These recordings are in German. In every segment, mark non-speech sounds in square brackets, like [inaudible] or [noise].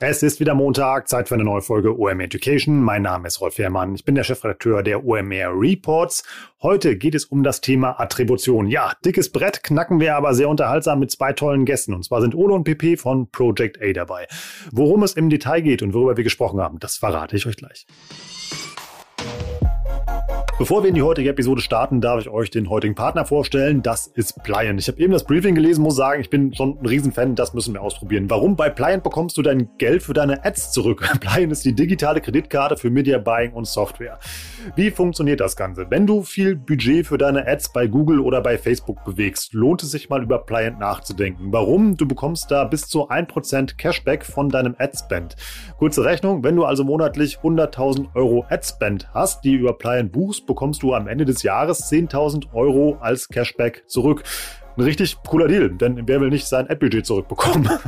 Es ist wieder Montag, Zeit für eine neue Folge OMR Education. Mein Name ist Rolf Herrmann. Ich bin der Chefredakteur der OMR Reports. Heute geht es um das Thema Attribution. Ja, dickes Brett knacken wir aber sehr unterhaltsam mit zwei tollen Gästen. Und zwar sind Ole und PP von Project A dabei. Worum es im Detail geht und worüber wir gesprochen haben, das verrate ich euch gleich. Bevor wir in die heutige Episode starten, darf ich euch den heutigen Partner vorstellen. Das ist Pliant. Ich habe eben das Briefing gelesen, muss sagen, ich bin schon ein Riesenfan. Das müssen wir ausprobieren. Warum? Bei Pliant bekommst du dein Geld für deine Ads zurück. [laughs] Pliant ist die digitale Kreditkarte für Media Buying und Software. Wie funktioniert das Ganze? Wenn du viel Budget für deine Ads bei Google oder bei Facebook bewegst, lohnt es sich mal über Pliant nachzudenken. Warum? Du bekommst da bis zu 1% Cashback von deinem Adspend. Kurze Rechnung, wenn du also monatlich 100.000 Euro Adspend hast, die über Pliant buchst, bekommst du am Ende des Jahres 10.000 Euro als Cashback zurück. Ein richtig cooler Deal, denn wer will nicht sein Ad-Budget zurückbekommen? [laughs]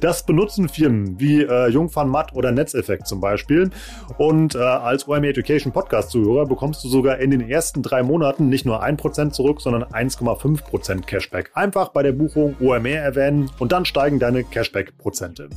Das benutzen Firmen wie äh, Jungfern Matt oder Netzeffekt zum Beispiel. Und äh, als OMR Education Podcast-Zuhörer bekommst du sogar in den ersten drei Monaten nicht nur 1% zurück, sondern 1,5% Cashback. Einfach bei der Buchung OMR erwähnen und dann steigen deine Cashback-Prozente.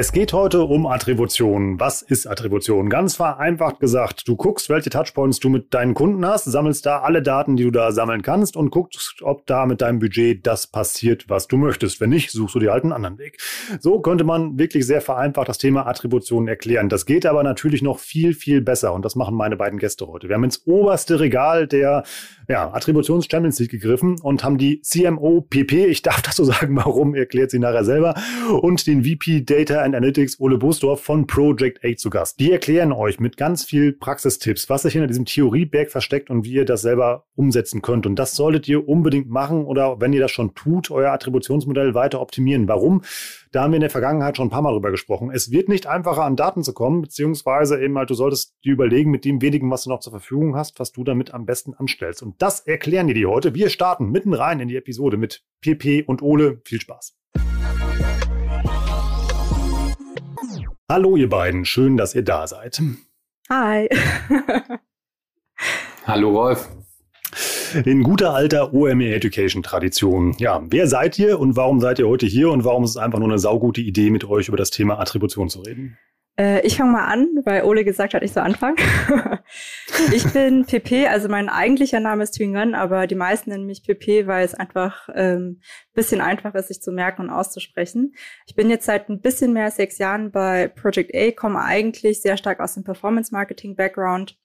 Es geht heute um Attribution. Was ist Attribution? Ganz vereinfacht gesagt, du guckst, welche Touchpoints du mit deinen Kunden hast, sammelst da alle Daten, die du da sammeln kannst und guckst, ob da mit deinem Budget das passiert, was du möchtest. Wenn nicht, suchst du dir halt einen anderen Weg. So könnte man wirklich sehr vereinfacht das Thema Attribution erklären. Das geht aber natürlich noch viel, viel besser und das machen meine beiden Gäste heute. Wir haben ins oberste Regal der ja, Attributions Champions League gegriffen und haben die CMO PP, ich darf das so sagen, warum, erklärt sie nachher selber, und den VP Data and Analytics Ole Busdorf von Project 8 zu Gast. Die erklären euch mit ganz viel Praxistipps, was sich hinter diesem Theorieberg versteckt und wie ihr das selber umsetzen könnt. Und das solltet ihr unbedingt machen oder wenn ihr das schon tut, euer Attributionsmodell weiter optimieren. Warum? Da haben wir in der Vergangenheit schon ein paar Mal drüber gesprochen. Es wird nicht einfacher, an Daten zu kommen, beziehungsweise eben halt, du solltest dir überlegen, mit dem wenigen, was du noch zur Verfügung hast, was du damit am besten anstellst. Und das erklären die dir heute. Wir starten mitten rein in die Episode mit PP und Ole. Viel Spaß. Hallo ihr beiden, schön, dass ihr da seid. Hi. [laughs] Hallo Rolf. In guter alter OME Education Tradition. Ja, wer seid ihr und warum seid ihr heute hier und warum ist es einfach nur eine saugute Idee, mit euch über das Thema Attribution zu reden? Äh, ich fange mal an, weil Ole gesagt hat, ich soll anfangen. [laughs] ich bin PP, also mein eigentlicher Name ist Twingan, aber die meisten nennen mich PP, weil es einfach ähm, bisschen einfach ist, sich zu merken und auszusprechen. Ich bin jetzt seit ein bisschen mehr als sechs Jahren bei Project A, komme eigentlich sehr stark aus dem Performance Marketing Background.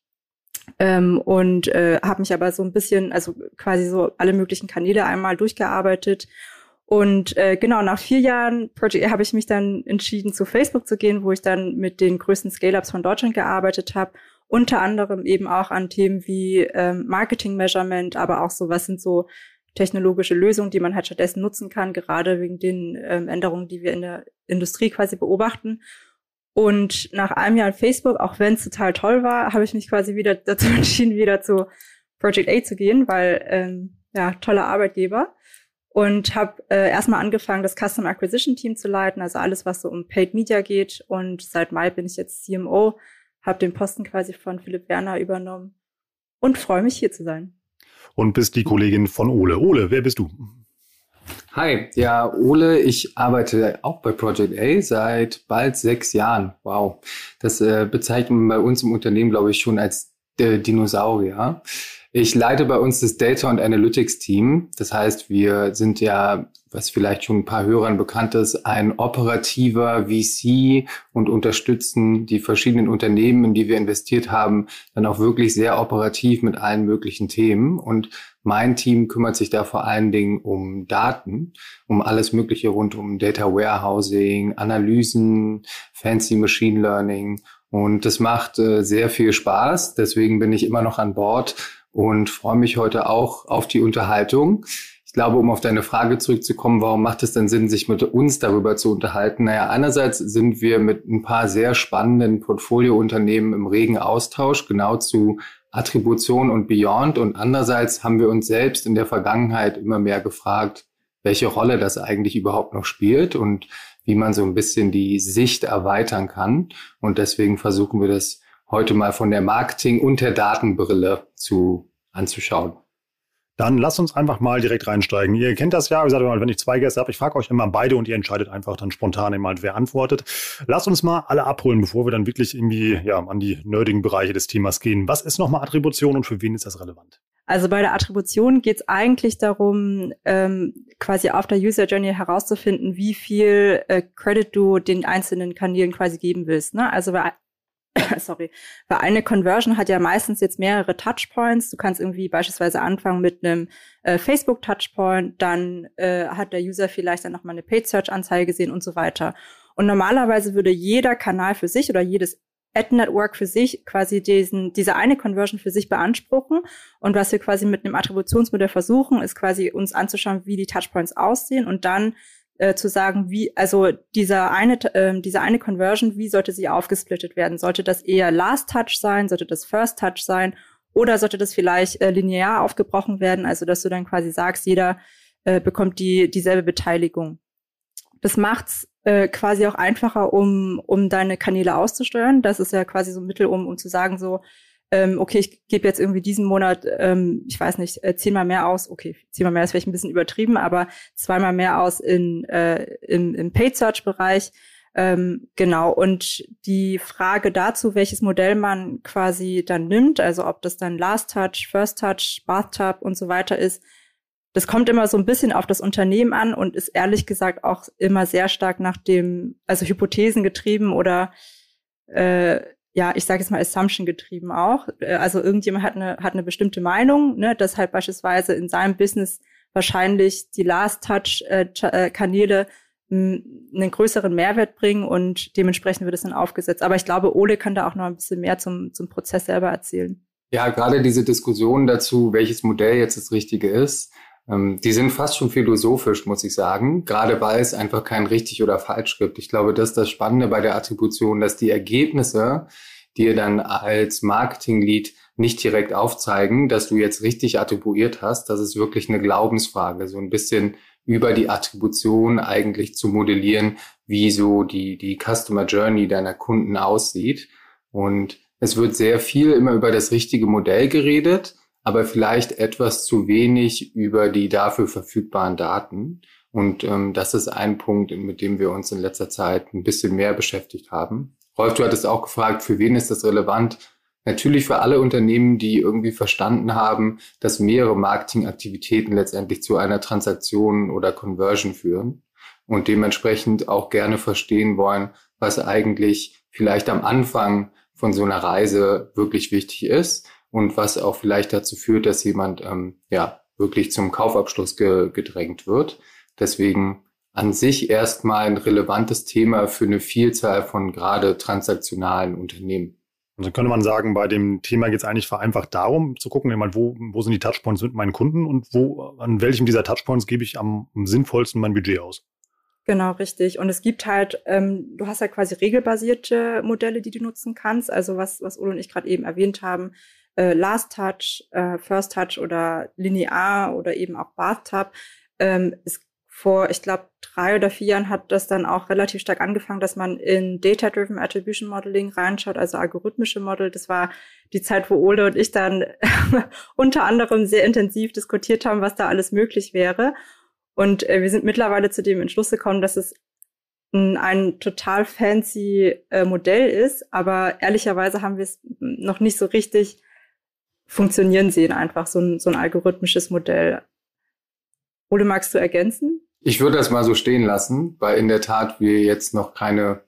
Ähm, und äh, habe mich aber so ein bisschen, also quasi so alle möglichen Kanäle einmal durchgearbeitet und äh, genau nach vier Jahren habe ich mich dann entschieden, zu Facebook zu gehen, wo ich dann mit den größten Scale-ups von Deutschland gearbeitet habe. Unter anderem eben auch an Themen wie ähm, Marketing-Measurement, aber auch so, was sind so technologische Lösungen, die man halt stattdessen nutzen kann, gerade wegen den ähm, Änderungen, die wir in der Industrie quasi beobachten. Und nach einem Jahr in Facebook, auch wenn es total toll war, habe ich mich quasi wieder [laughs] dazu entschieden, wieder zu Project A zu gehen, weil ähm, ja toller Arbeitgeber und habe äh, erstmal angefangen, das Custom Acquisition Team zu leiten, also alles, was so um Paid Media geht. Und seit Mai bin ich jetzt CMO, habe den Posten quasi von Philipp Werner übernommen und freue mich hier zu sein. Und bist die Kollegin von Ole. Ole, wer bist du? Hi, ja, Ole, ich arbeite auch bei Project A seit bald sechs Jahren. Wow, das äh, bezeichnet man bei uns im Unternehmen, glaube ich, schon als äh, Dinosaurier. Ich leite bei uns das Data und Analytics Team. Das heißt, wir sind ja, was vielleicht schon ein paar Hörern bekannt ist, ein operativer VC und unterstützen die verschiedenen Unternehmen, in die wir investiert haben, dann auch wirklich sehr operativ mit allen möglichen Themen. Und mein Team kümmert sich da vor allen Dingen um Daten, um alles Mögliche rund um Data Warehousing, Analysen, Fancy Machine Learning. Und das macht äh, sehr viel Spaß. Deswegen bin ich immer noch an Bord und freue mich heute auch auf die Unterhaltung. Ich glaube, um auf deine Frage zurückzukommen, warum macht es denn Sinn, sich mit uns darüber zu unterhalten? Naja, einerseits sind wir mit ein paar sehr spannenden Portfoliounternehmen im regen Austausch, genau zu Attribution und Beyond. Und andererseits haben wir uns selbst in der Vergangenheit immer mehr gefragt, welche Rolle das eigentlich überhaupt noch spielt und wie man so ein bisschen die Sicht erweitern kann. Und deswegen versuchen wir das heute mal von der Marketing- und der Datenbrille zu anzuschauen. Dann lasst uns einfach mal direkt reinsteigen. Ihr kennt das ja, wie gesagt, wenn ich zwei Gäste habe, ich frage euch immer beide und ihr entscheidet einfach dann spontan immer, wer antwortet. Lasst uns mal alle abholen, bevor wir dann wirklich irgendwie ja, an die nerdigen Bereiche des Themas gehen. Was ist nochmal Attribution und für wen ist das relevant? Also bei der Attribution geht es eigentlich darum, ähm, quasi auf der User Journey herauszufinden, wie viel äh, Credit du den einzelnen Kanälen quasi geben willst. Ne? Also bei [coughs] sorry, weil eine Conversion hat ja meistens jetzt mehrere Touchpoints. Du kannst irgendwie beispielsweise anfangen mit einem äh, Facebook Touchpoint, dann äh, hat der User vielleicht dann nochmal eine Paid Search Anzeige gesehen und so weiter. Und normalerweise würde jeder Kanal für sich oder jedes Ad Network für sich quasi diesen, diese eine Conversion für sich beanspruchen. Und was wir quasi mit einem Attributionsmodell versuchen, ist quasi uns anzuschauen, wie die Touchpoints aussehen und dann äh, zu sagen, wie, also dieser eine, äh, diese eine Conversion, wie sollte sie aufgesplittet werden? Sollte das eher Last Touch sein? Sollte das First Touch sein? Oder sollte das vielleicht äh, linear aufgebrochen werden? Also, dass du dann quasi sagst, jeder äh, bekommt die, dieselbe Beteiligung. Das macht's äh, quasi auch einfacher, um, um deine Kanäle auszusteuern. Das ist ja quasi so ein Mittel, um, um zu sagen, so, ähm, okay, ich gebe jetzt irgendwie diesen Monat, ähm, ich weiß nicht, äh, zehnmal mehr aus, okay, zehnmal mehr ist vielleicht ein bisschen übertrieben, aber zweimal mehr aus in, äh, im, im Paid Search Bereich. Ähm, genau, und die Frage dazu, welches Modell man quasi dann nimmt, also ob das dann Last Touch, First Touch, Bathtub und so weiter ist, das kommt immer so ein bisschen auf das Unternehmen an und ist ehrlich gesagt auch immer sehr stark nach dem, also Hypothesen getrieben oder äh, ja, ich sage jetzt mal Assumption getrieben auch. Äh, also irgendjemand hat eine, hat eine bestimmte Meinung, ne, dass halt beispielsweise in seinem Business wahrscheinlich die Last-Touch-Kanäle äh, einen größeren Mehrwert bringen und dementsprechend wird es dann aufgesetzt. Aber ich glaube, Ole kann da auch noch ein bisschen mehr zum, zum Prozess selber erzählen. Ja, gerade diese Diskussion dazu, welches Modell jetzt das Richtige ist, die sind fast schon philosophisch, muss ich sagen, gerade weil es einfach kein richtig oder falsch gibt. Ich glaube, das ist das Spannende bei der Attribution, dass die Ergebnisse, dir dann als Marketing-Lead nicht direkt aufzeigen, dass du jetzt richtig attribuiert hast. Das ist wirklich eine Glaubensfrage, so ein bisschen über die Attribution eigentlich zu modellieren, wie so die, die Customer Journey deiner Kunden aussieht. Und es wird sehr viel immer über das richtige Modell geredet aber vielleicht etwas zu wenig über die dafür verfügbaren Daten. Und ähm, das ist ein Punkt, mit dem wir uns in letzter Zeit ein bisschen mehr beschäftigt haben. Rolf, du hattest auch gefragt, für wen ist das relevant? Natürlich für alle Unternehmen, die irgendwie verstanden haben, dass mehrere Marketingaktivitäten letztendlich zu einer Transaktion oder Conversion führen und dementsprechend auch gerne verstehen wollen, was eigentlich vielleicht am Anfang von so einer Reise wirklich wichtig ist und was auch vielleicht dazu führt, dass jemand ähm, ja wirklich zum Kaufabschluss ge gedrängt wird. Deswegen an sich erstmal ein relevantes Thema für eine Vielzahl von gerade transaktionalen Unternehmen. Also könnte man sagen, bei dem Thema geht es eigentlich vereinfacht darum, zu gucken, wo, wo sind die Touchpoints mit meinen Kunden und wo, an welchem dieser Touchpoints gebe ich am, am sinnvollsten mein Budget aus. Genau, richtig. Und es gibt halt, ähm, du hast ja quasi regelbasierte Modelle, die du nutzen kannst. Also was, was Udo und ich gerade eben erwähnt haben, äh, Last Touch, äh, First Touch oder linear oder eben auch Bathtub. Ähm, vor, ich glaube, drei oder vier Jahren hat das dann auch relativ stark angefangen, dass man in Data-Driven Attribution Modeling reinschaut, also algorithmische Model. Das war die Zeit, wo Ole und ich dann [laughs] unter anderem sehr intensiv diskutiert haben, was da alles möglich wäre. Und äh, wir sind mittlerweile zu dem Entschluss gekommen, dass es ein, ein total fancy äh, Modell ist, aber ehrlicherweise haben wir es noch nicht so richtig funktionieren sehen, einfach so ein, so ein algorithmisches Modell. Ole, magst du ergänzen? Ich würde das mal so stehen lassen, weil in der Tat wir jetzt noch keine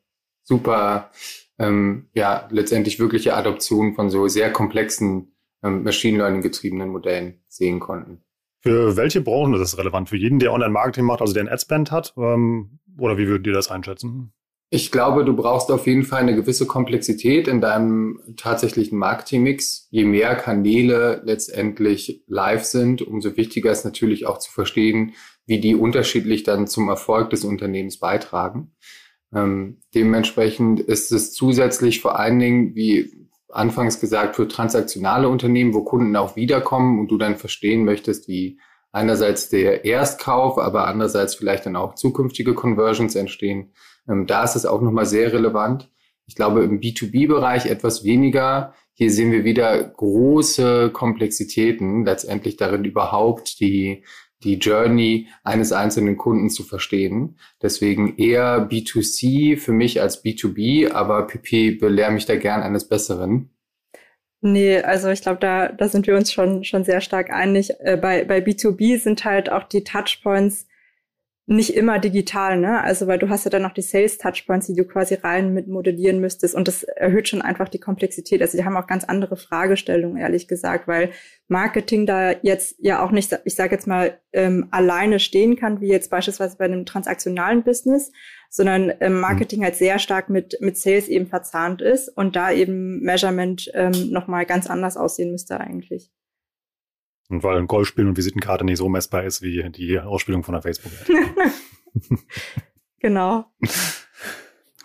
super, ähm, ja, letztendlich wirkliche Adoption von so sehr komplexen ähm, Machine Learning getriebenen Modellen sehen konnten. Für welche Branchen ist das relevant? Für jeden, der Online-Marketing macht, also der ein Adspend hat? Ähm, oder wie würdet ihr das einschätzen? Ich glaube, du brauchst auf jeden Fall eine gewisse Komplexität in deinem tatsächlichen Marketingmix. Je mehr Kanäle letztendlich live sind, umso wichtiger ist natürlich auch zu verstehen, wie die unterschiedlich dann zum Erfolg des Unternehmens beitragen. Ähm, dementsprechend ist es zusätzlich vor allen Dingen, wie anfangs gesagt, für transaktionale Unternehmen, wo Kunden auch wiederkommen und du dann verstehen möchtest, wie einerseits der Erstkauf, aber andererseits vielleicht dann auch zukünftige Conversions entstehen. Ähm, da ist es auch nochmal sehr relevant. Ich glaube, im B2B-Bereich etwas weniger. Hier sehen wir wieder große Komplexitäten, letztendlich darin überhaupt die, die Journey eines einzelnen Kunden zu verstehen. Deswegen eher B2C für mich als B2B, aber PP belehrt mich da gern eines Besseren. Nee, also ich glaube, da, da sind wir uns schon, schon sehr stark einig. Äh, bei, bei B2B sind halt auch die Touchpoints nicht immer digital, ne? Also weil du hast ja dann noch die Sales Touchpoints, die du quasi rein mit modellieren müsstest und das erhöht schon einfach die Komplexität. Also die haben auch ganz andere Fragestellungen, ehrlich gesagt, weil Marketing da jetzt ja auch nicht, ich sage jetzt mal, ähm, alleine stehen kann, wie jetzt beispielsweise bei einem transaktionalen Business, sondern ähm, mhm. Marketing halt sehr stark mit mit Sales eben verzahnt ist und da eben Measurement ähm, noch mal ganz anders aussehen müsste eigentlich. Und weil ein Golfspiel und Visitenkarte nicht so messbar ist wie die Ausspielung von der facebook [laughs] Genau.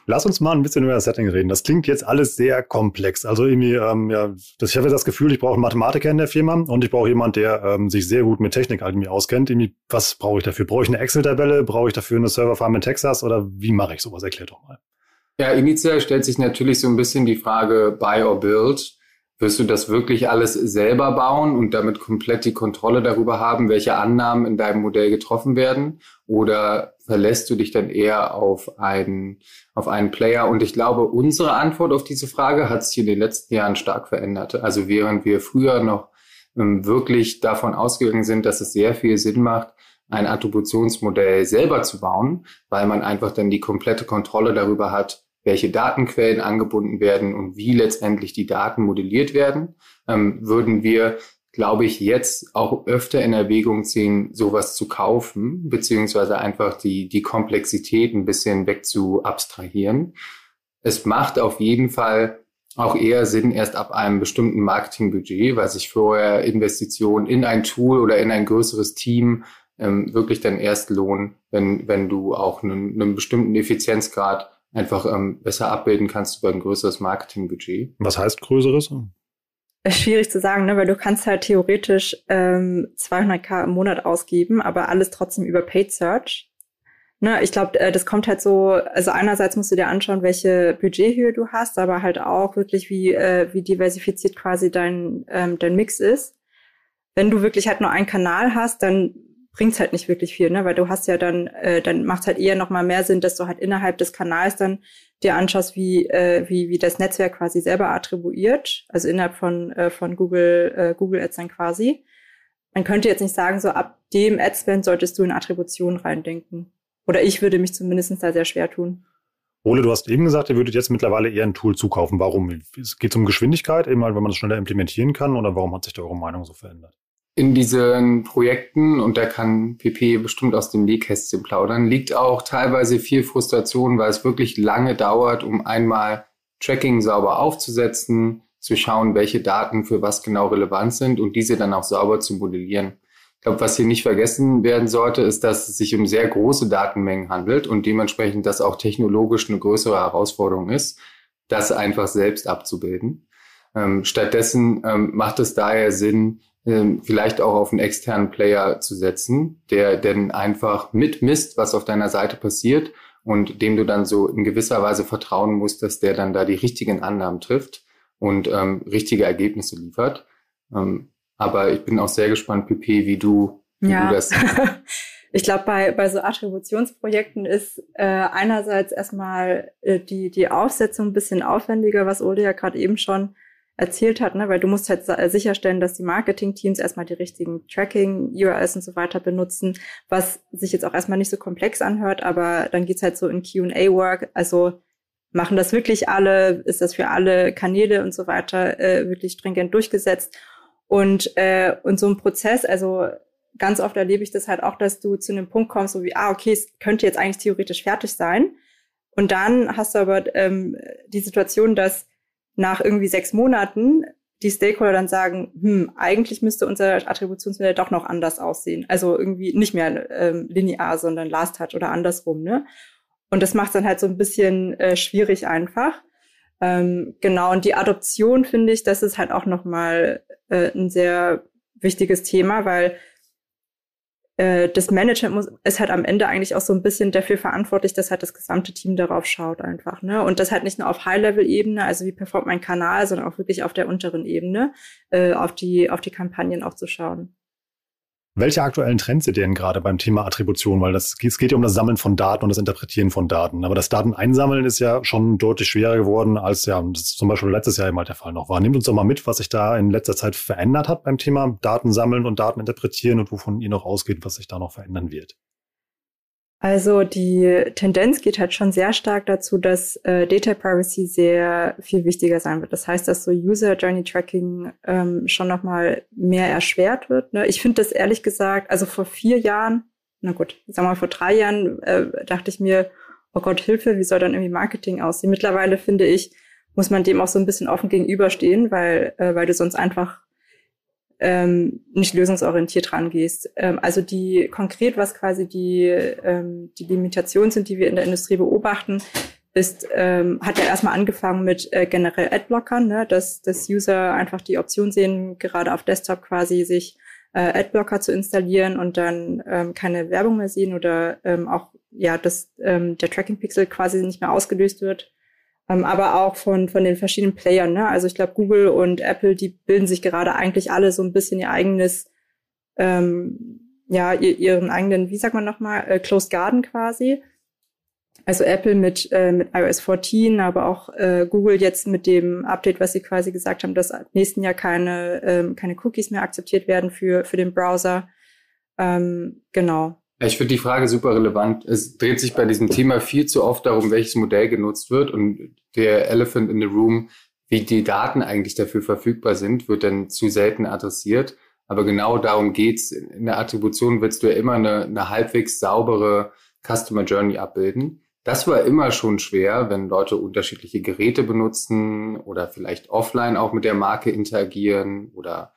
Lass uns mal ein bisschen über das Setting reden. Das klingt jetzt alles sehr komplex. Also irgendwie, ähm, ja, das, ich habe das Gefühl, ich brauche einen Mathematiker in der Firma und ich brauche jemand, der ähm, sich sehr gut mit Technik irgendwie auskennt. Irgendwie, was brauche ich dafür? Brauche ich eine Excel-Tabelle? Brauche ich dafür eine Serverfarm in Texas? Oder wie mache ich sowas? Erklär doch mal. Ja, initial stellt sich natürlich so ein bisschen die Frage Buy or Build. Wirst du das wirklich alles selber bauen und damit komplett die Kontrolle darüber haben, welche Annahmen in deinem Modell getroffen werden? Oder verlässt du dich dann eher auf einen, auf einen Player? Und ich glaube, unsere Antwort auf diese Frage hat sich in den letzten Jahren stark verändert. Also während wir früher noch ähm, wirklich davon ausgegangen sind, dass es sehr viel Sinn macht, ein Attributionsmodell selber zu bauen, weil man einfach dann die komplette Kontrolle darüber hat, welche Datenquellen angebunden werden und wie letztendlich die Daten modelliert werden, ähm, würden wir, glaube ich, jetzt auch öfter in Erwägung ziehen, sowas zu kaufen, beziehungsweise einfach die, die Komplexität ein bisschen weg zu abstrahieren. Es macht auf jeden Fall auch eher Sinn erst ab einem bestimmten Marketingbudget, weil sich vorher Investitionen in ein Tool oder in ein größeres Team ähm, wirklich dann erst lohnen, wenn, wenn du auch einen, einen bestimmten Effizienzgrad einfach ähm, besser abbilden kannst über ein größeres Marketingbudget. Was heißt größeres? Ist schwierig zu sagen, ne? weil du kannst halt theoretisch ähm, 200k im Monat ausgeben, aber alles trotzdem über Paid Search. Ne, ich glaube, äh, das kommt halt so, also einerseits musst du dir anschauen, welche Budgethöhe du hast, aber halt auch wirklich, wie, äh, wie diversifiziert quasi dein, ähm, dein Mix ist. Wenn du wirklich halt nur einen Kanal hast, dann bringt's halt nicht wirklich viel, ne? Weil du hast ja dann, äh, dann macht halt eher noch mal mehr Sinn, dass du halt innerhalb des Kanals dann dir anschaust, wie, äh, wie, wie das Netzwerk quasi selber attribuiert, also innerhalb von, äh, von Google, äh, Google Ads dann quasi. Man könnte jetzt nicht sagen, so ab dem Adspend solltest du in Attribution reindenken. Oder ich würde mich zumindest da sehr schwer tun. Ole, du hast eben gesagt, ihr würdet jetzt mittlerweile eher ein Tool zukaufen. Warum? Geht es um Geschwindigkeit, eben halt, wenn man es schneller implementieren kann, oder warum hat sich da eure Meinung so verändert? In diesen Projekten, und da kann PP bestimmt aus dem Nähkästchen plaudern, liegt auch teilweise viel Frustration, weil es wirklich lange dauert, um einmal Tracking sauber aufzusetzen, zu schauen, welche Daten für was genau relevant sind und diese dann auch sauber zu modellieren. Ich glaube, was hier nicht vergessen werden sollte, ist, dass es sich um sehr große Datenmengen handelt und dementsprechend das auch technologisch eine größere Herausforderung ist, das einfach selbst abzubilden. Ähm, stattdessen ähm, macht es daher Sinn, ähm, vielleicht auch auf einen externen Player zu setzen, der denn einfach mitmisst, was auf deiner Seite passiert und dem du dann so in gewisser Weise vertrauen musst, dass der dann da die richtigen Annahmen trifft und ähm, richtige Ergebnisse liefert. Ähm, aber ich bin auch sehr gespannt, PP, wie du, wie ja. du das. [laughs] ich glaube, bei, bei so Attributionsprojekten ist äh, einerseits erstmal äh, die, die Aufsetzung ein bisschen aufwendiger, was Ole ja gerade eben schon erzählt hat, ne? weil du musst halt sicherstellen, dass die Marketing-Teams erstmal die richtigen Tracking-URLs und so weiter benutzen, was sich jetzt auch erstmal nicht so komplex anhört, aber dann geht's halt so in Q&A-Work, also machen das wirklich alle, ist das für alle Kanäle und so weiter äh, wirklich stringent durchgesetzt? Und, äh, und so ein Prozess, also ganz oft erlebe ich das halt auch, dass du zu einem Punkt kommst, so wie, ah, okay, es könnte jetzt eigentlich theoretisch fertig sein. Und dann hast du aber ähm, die Situation, dass nach irgendwie sechs Monaten die Stakeholder dann sagen, hm, eigentlich müsste unser Attributionsmodell doch noch anders aussehen. Also irgendwie nicht mehr ähm, linear, sondern Last Touch oder andersrum, ne? Und das macht dann halt so ein bisschen äh, schwierig einfach. Ähm, genau, und die Adoption finde ich, das ist halt auch nochmal äh, ein sehr wichtiges Thema, weil äh, das Management muss, ist halt am Ende eigentlich auch so ein bisschen dafür verantwortlich, dass halt das gesamte Team darauf schaut einfach. Ne? Und das halt nicht nur auf High-Level-Ebene, also wie performt mein Kanal, sondern auch wirklich auf der unteren Ebene, äh, auf, die, auf die Kampagnen auch zu schauen. Welche aktuellen Trends seht ihr denn gerade beim Thema Attribution? Weil das, es geht ja um das Sammeln von Daten und das Interpretieren von Daten. Aber das Dateneinsammeln ist ja schon deutlich schwerer geworden, als ja das zum Beispiel letztes Jahr immer der Fall noch war. Nehmt uns doch mal mit, was sich da in letzter Zeit verändert hat beim Thema Daten sammeln und Daten interpretieren und wovon ihr noch ausgeht, was sich da noch verändern wird. Also die Tendenz geht halt schon sehr stark dazu, dass äh, Data Privacy sehr viel wichtiger sein wird. Das heißt, dass so User Journey Tracking ähm, schon nochmal mehr erschwert wird. Ne? Ich finde das ehrlich gesagt, also vor vier Jahren, na gut, sagen wir mal vor drei Jahren, äh, dachte ich mir, oh Gott, Hilfe, wie soll dann irgendwie Marketing aussehen? Mittlerweile finde ich, muss man dem auch so ein bisschen offen gegenüberstehen, weil, äh, weil du sonst einfach ähm, nicht lösungsorientiert rangehst. Ähm, also die konkret, was quasi die, ähm, die Limitationen sind, die wir in der Industrie beobachten, ist, ähm, hat ja erstmal angefangen mit äh, generell Adblockern, ne? dass, dass User einfach die Option sehen, gerade auf Desktop quasi sich äh, Adblocker zu installieren und dann ähm, keine Werbung mehr sehen oder ähm, auch ja, dass ähm, der Tracking Pixel quasi nicht mehr ausgelöst wird aber auch von, von den verschiedenen Playern. Ne? Also ich glaube, Google und Apple, die bilden sich gerade eigentlich alle so ein bisschen ihr eigenes, ähm, ja, ihr, ihren eigenen, wie sagt man nochmal, äh, Closed Garden quasi. Also Apple mit, äh, mit iOS 14, aber auch äh, Google jetzt mit dem Update, was sie quasi gesagt haben, dass ab nächsten Jahr keine, ähm, keine Cookies mehr akzeptiert werden für, für den Browser. Ähm, genau. Ich finde die Frage super relevant. Es dreht sich bei diesem Thema viel zu oft darum, welches Modell genutzt wird und der Elephant in the Room, wie die Daten eigentlich dafür verfügbar sind, wird dann zu selten adressiert. Aber genau darum geht's. In der Attribution willst du ja immer eine, eine halbwegs saubere Customer Journey abbilden. Das war immer schon schwer, wenn Leute unterschiedliche Geräte benutzen oder vielleicht offline auch mit der Marke interagieren oder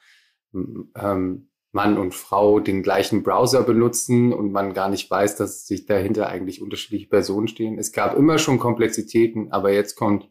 ähm, Mann und Frau den gleichen Browser benutzen und man gar nicht weiß, dass sich dahinter eigentlich unterschiedliche Personen stehen. Es gab immer schon Komplexitäten, aber jetzt kommt,